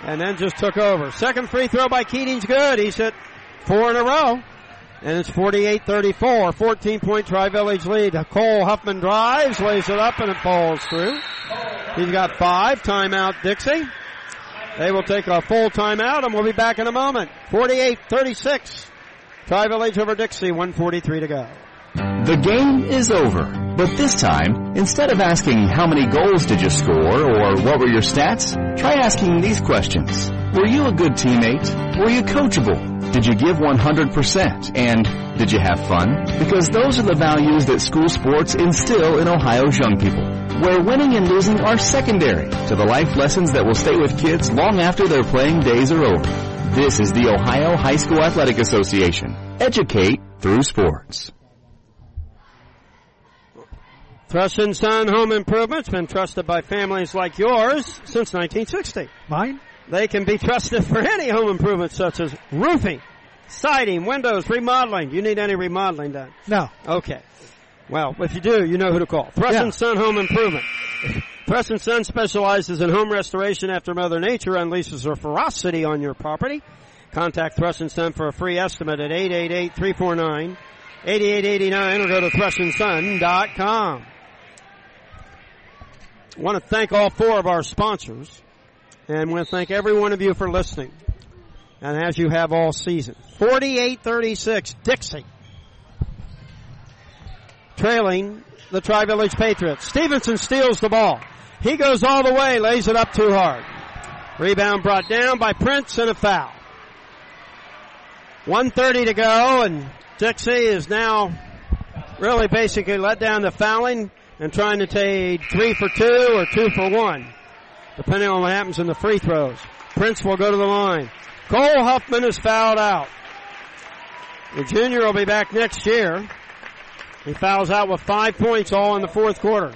and then just took over. Second free throw by Keating's good. He's hit four in a row. And it's 48-34, 14 point Tri-Village lead. Cole Huffman drives, lays it up, and it falls through. He's got five. Timeout Dixie. They will take a full timeout and we'll be back in a moment. 48-36. Tri-Village over Dixie, 143 to go. The game is over. But this time, instead of asking how many goals did you score or what were your stats, try asking these questions. Were you a good teammate? Were you coachable? Did you give 100%? And did you have fun? Because those are the values that school sports instill in Ohio's young people. Where winning and losing are secondary to the life lessons that will stay with kids long after their playing days are over. This is the Ohio High School Athletic Association. Educate through sports. Thrush and Son Home Improvement's been trusted by families like yours since 1960. Mine? They can be trusted for any home improvement such as roofing, siding, windows, remodeling. You need any remodeling done? No. Okay. Well, if you do, you know who to call. Thrush Yeah. and Son Home Improvement. Thrush and Son specializes in home restoration after Mother Nature unleashes her ferocity on your property. Contact Thrush and Son for a free estimate at 888-349-8889 or go to thrushandson.com. I want to thank all four of our sponsors and we thank every one of you for listening. And as you have all season. 48-36, Dixie. Trailing the Tri-Village Patriots. Stevenson steals the ball. He goes all the way, lays it up too hard. Rebound brought down by Prince and a foul. 130 to go and Dixie is now really basically let down the fouling and trying to take three for two or two for one, depending on what happens in the free throws. Prince will go to the line. Cole Huffman is fouled out. The junior will be back next year. He fouls out with five points all in the fourth quarter.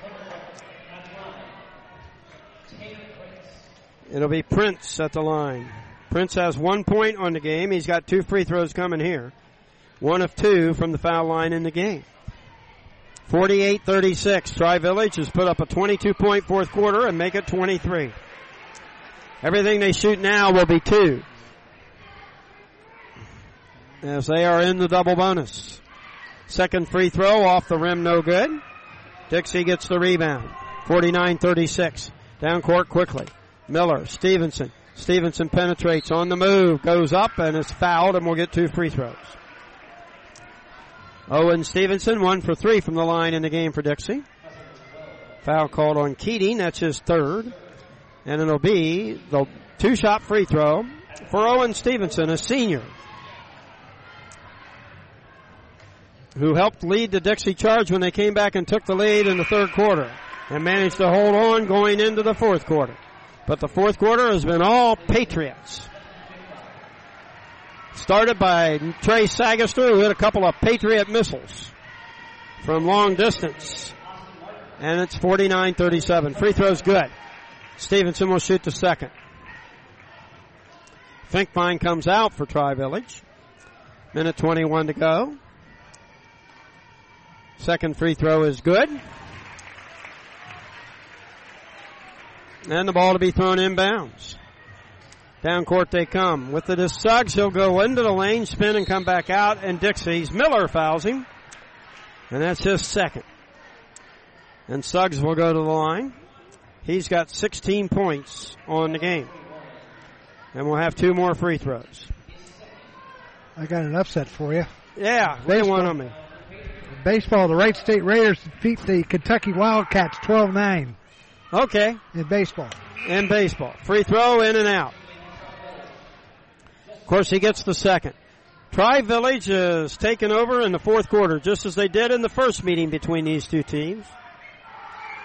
It'll be Prince at the line. Prince has one point on the game. He's got two free throws coming here. One of two from the foul line in the game. 48-36. Tri-Village has put up a 22 point fourth quarter and make it 23. Everything they shoot now will be two. As they are in the double bonus. Second free throw off the rim, no good. Dixie gets the rebound. 49-36. Down court quickly. Miller, Stevenson. Stevenson penetrates on the move, goes up and is fouled and will get two free throws. Owen Stevenson, one for three from the line in the game for Dixie. Foul called on Keating, that's his third. And it'll be the two shot free throw for Owen Stevenson, a senior. Who helped lead the Dixie Charge when they came back and took the lead in the third quarter and managed to hold on going into the fourth quarter. But the fourth quarter has been all Patriots. Started by Trey Sagaster, who hit a couple of Patriot missiles from long distance. And it's 49-37. Free throw's good. Stevenson will shoot the second. Finkbein comes out for Tri-Village. Minute 21 to go. Second free throw is good. And the ball to be thrown inbounds. Down court they come. With it is Suggs. He'll go into the lane, spin and come back out. And Dixie's Miller fouls him. And that's his second. And Suggs will go to the line. He's got 16 points on the game. And we'll have two more free throws. I got an upset for you. Yeah, lay one on me. Baseball, the Wright State Raiders defeat the Kentucky Wildcats 12-9. Okay. In baseball. In baseball. Free throw in and out. Of course, he gets the second. Tri Village is taken over in the fourth quarter, just as they did in the first meeting between these two teams.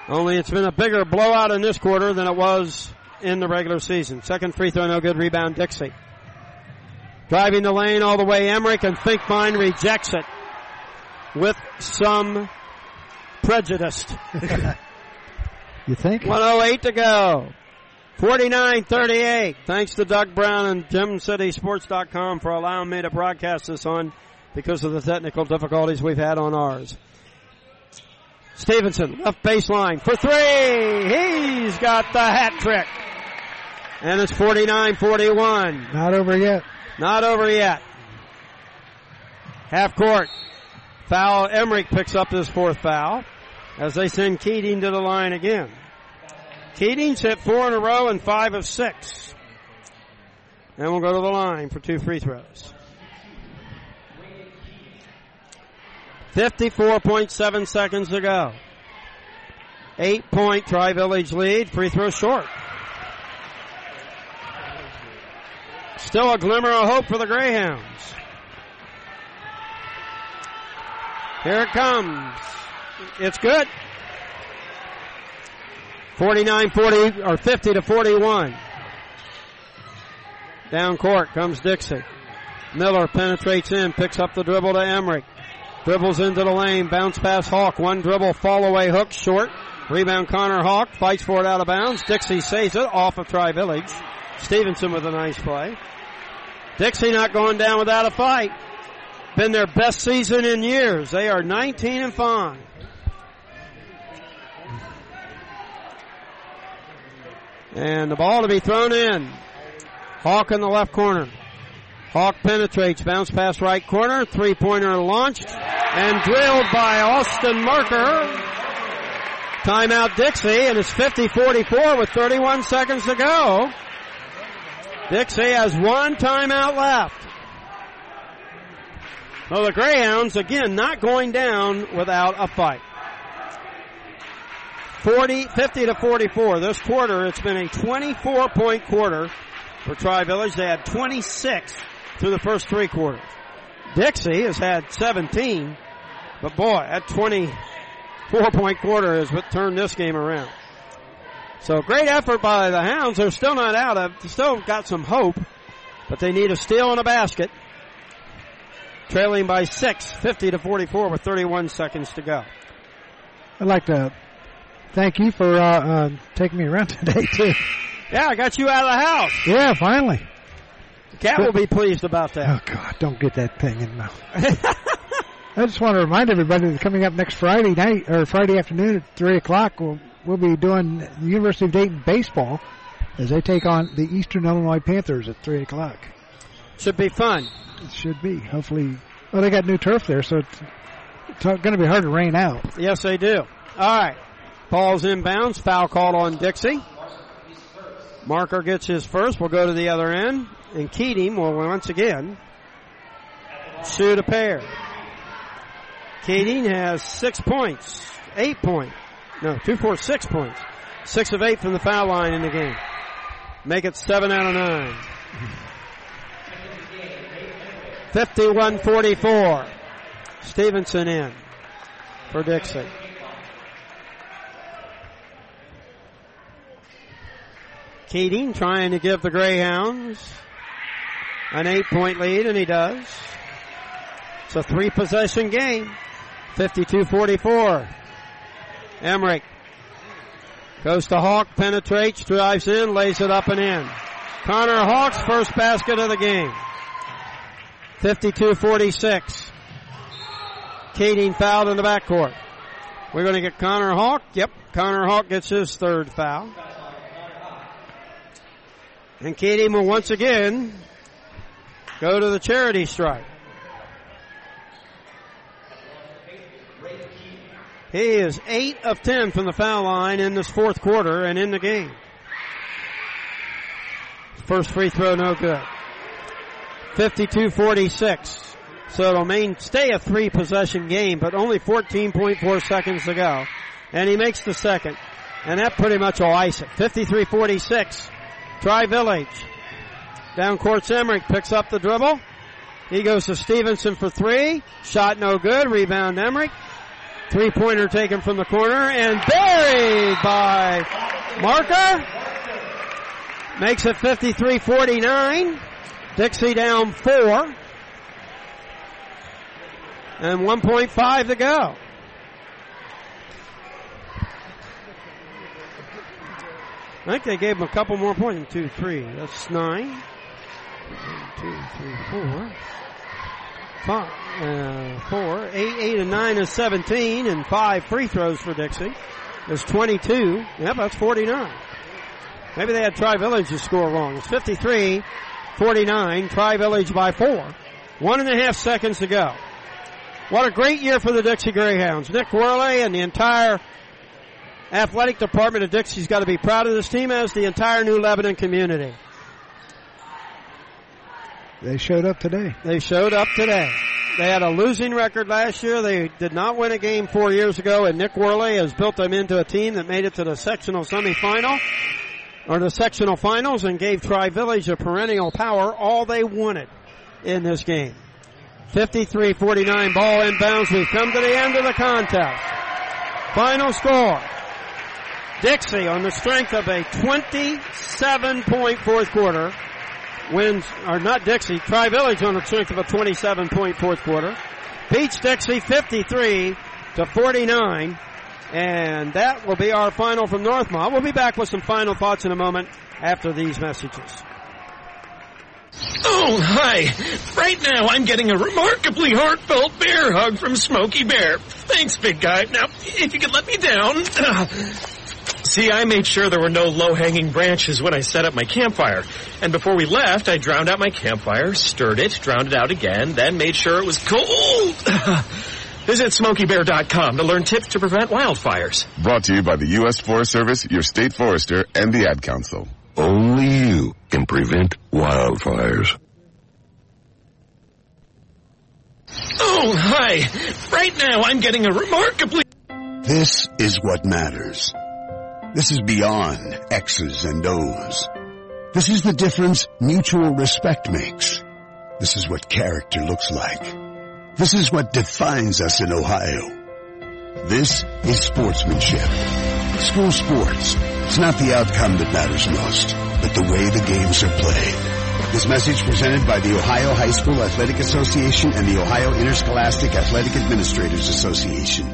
Only it's been a bigger blowout in this quarter than it was in the regular season. Second free throw, no good. Rebound, Dixie. Driving the lane all the way, Emmerich, and Finkbein rejects it with some prejudice. you think? 108 to go. 49-38. Thanks to Doug Brown and GymCitySports.com for allowing me to broadcast this on because of the technical difficulties we've had on ours. Stevenson, left baseline for three. He's got the hat trick. And it's 49-41. Not over yet. Not over yet. Half court. Foul. Emmerich picks up his fourth foul as they send Keating to the line again. Keating's hit four in a row and five of six. And we'll go to the line for two free throws. 54.7 seconds to go. Eight point Tri Village lead. Free throw short. Still a glimmer of hope for the Greyhounds. Here it comes. It's good. 49 40 or 50 to 41. Down court comes Dixie. Miller penetrates in, picks up the dribble to Emmerich. Dribbles into the lane, bounce pass Hawk. One dribble, fall away hook, short. Rebound Connor Hawk, fights for it out of bounds. Dixie saves it off of Tri Village. Stevenson with a nice play. Dixie not going down without a fight. Been their best season in years. They are 19 and 5. And the ball to be thrown in. Hawk in the left corner. Hawk penetrates, bounce pass right corner, three pointer launched, and drilled by Austin Marker. Timeout Dixie, and it's 50-44 with 31 seconds to go. Dixie has one timeout left. Well, the Greyhounds, again, not going down without a fight. 40, 50 to 44. This quarter, it's been a 24 point quarter for Tri Village. They had 26 through the first three quarters. Dixie has had 17, but boy, that 24 point quarter is what turned this game around. So great effort by the Hounds. They're still not out of, still got some hope, but they need a steal and a basket. Trailing by six, 50 to 44 with 31 seconds to go. I'd like to thank you for uh, uh, taking me around today too. yeah, I got you out of the house. Yeah, finally. The cat will be pleased about that. Oh God, don't get that thing in mouth. I just want to remind everybody that coming up next Friday night or Friday afternoon at three o'clock, we'll we'll be doing the University of Dayton baseball as they take on the Eastern Illinois Panthers at three o'clock. Should be fun. It should be. Hopefully, well, they got new turf there, so it's, it's going to be hard to rain out. Yes, they do. All right. Ball's inbounds. Foul called on Dixie. Marker gets his first. We'll go to the other end. And Keating will once again shoot a pair. Keating has six points. Eight points. No, two, four, six points. Six of eight from the foul line in the game. Make it seven out of nine. 51-44. Stevenson in for Dixie. Keating trying to give the Greyhounds an eight point lead, and he does. It's a three possession game. 52-44. Emmerich goes to Hawk, penetrates, drives in, lays it up and in. Connor Hawk's first basket of the game. 52-46. Keating fouled in the backcourt. We're going to get Connor Hawk. Yep, Connor Hawk gets his third foul. And Keating will once again go to the charity stripe. He is 8 of 10 from the foul line in this fourth quarter and in the game. First free throw, no good. 52-46. So it'll main stay a three possession game, but only 14.4 seconds to go. And he makes the second. And that pretty much will ice it. 53-46. Tri Village. Down court Emmerich picks up the dribble. He goes to Stevenson for three. Shot no good. Rebound Emmerich. Three pointer taken from the corner and buried by Marker. Makes it 53-49. Dixie down four. And 1.5 to go. I think they gave him a couple more points. One, two, three. That's nine. One, two, three, four. Five, uh, four, eight, eight, and nine is 17, and five free throws for Dixie. There's 22. Yep, that's 49. Maybe they had Tri Village to score wrong. It's 53 49. Tri Village by four. One and a half seconds to go. What a great year for the Dixie Greyhounds. Nick Worley and the entire athletic department of Dixie's got to be proud of this team as the entire New Lebanon community. They showed up today. They showed up today. They had a losing record last year. They did not win a game four years ago, and Nick Worley has built them into a team that made it to the sectional semifinal or the sectional finals and gave Tri Village a perennial power all they wanted in this game. 53-49 ball inbounds. We've come to the end of the contest. Final score. Dixie on the strength of a 27 point fourth quarter wins, or not Dixie, Tri Village on the strength of a 27 point fourth quarter. Beats Dixie 53 to 49. And that will be our final from Northmont. We'll be back with some final thoughts in a moment after these messages. Oh, hi. Right now I'm getting a remarkably heartfelt bear hug from Smokey Bear. Thanks, big guy. Now, if you could let me down. See, I made sure there were no low-hanging branches when I set up my campfire. And before we left, I drowned out my campfire, stirred it, drowned it out again, then made sure it was cold. Visit SmokeyBear.com to learn tips to prevent wildfires. Brought to you by the U.S. Forest Service, your state forester, and the Ad Council. Only you can prevent wildfires. Oh, hi. Right now I'm getting a remarkably... This is what matters. This is beyond X's and O's. This is the difference mutual respect makes. This is what character looks like. This is what defines us in Ohio. This is sportsmanship. School sports. It's not the outcome that matters most, but the way the games are played. This message presented by the Ohio High School Athletic Association and the Ohio Interscholastic Athletic Administrators Association.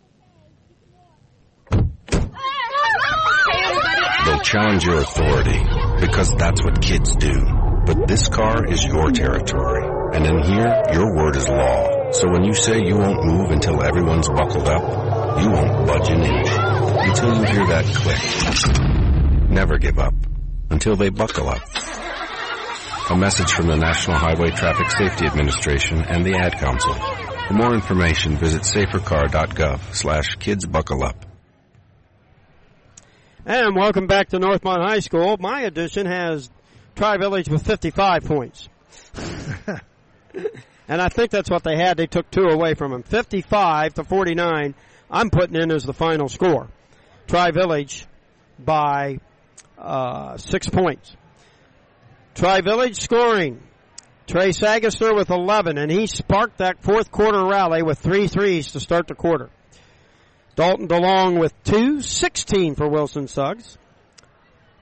They'll challenge your authority because that's what kids do. But this car is your territory. And in here, your word is law. So when you say you won't move until everyone's buckled up, you won't budge an inch until you hear that click. Never give up until they buckle up. A message from the National Highway Traffic Safety Administration and the Ad Council. For more information, visit safercar.gov slash kids buckle up. And welcome back to Northmont High School. My edition has Tri Village with 55 points. and I think that's what they had. They took two away from them. 55 to 49. I'm putting in as the final score. Tri Village by uh, six points. Tri Village scoring. Trey Sagaster with 11, and he sparked that fourth quarter rally with three threes to start the quarter. Dalton DeLong with two, 16 for Wilson Suggs.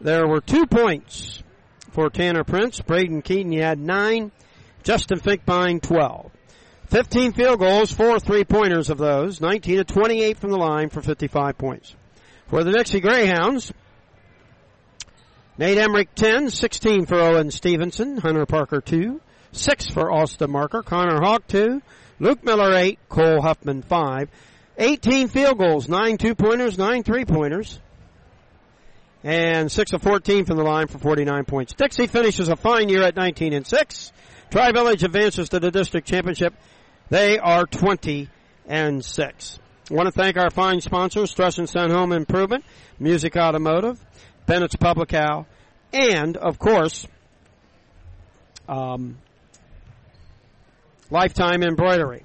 There were two points for Tanner Prince. Braden Keating, had nine. Justin Finkbein, 12. 15 field goals, four three pointers of those. 19 to 28 from the line for 55 points. For the Dixie Greyhounds, Nate Emmerich 10, 16 for Owen Stevenson, Hunter Parker 2, 6 for Austin Marker, Connor Hawk 2, Luke Miller 8, Cole Huffman 5, 18 field goals, 9 two pointers, 9 three pointers, and 6 of 14 from the line for 49 points. Dixie finishes a fine year at 19 and 6. Tri Village advances to the district championship. They are 20 and 6. I want to thank our fine sponsors, Thrush and Son Home Improvement, Music Automotive, Bennett's Public House, and of course, um, Lifetime Embroidery.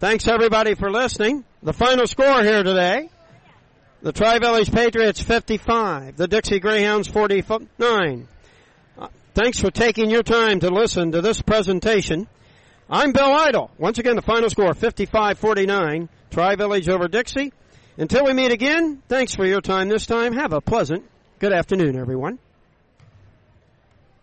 Thanks everybody for listening. The final score here today. The Tri-Village Patriots 55. The Dixie Greyhounds 49. Uh, thanks for taking your time to listen to this presentation. I'm Bill Idle. Once again, the final score 55-49. Tri-Village over Dixie. Until we meet again, thanks for your time this time. Have a pleasant good afternoon, everyone.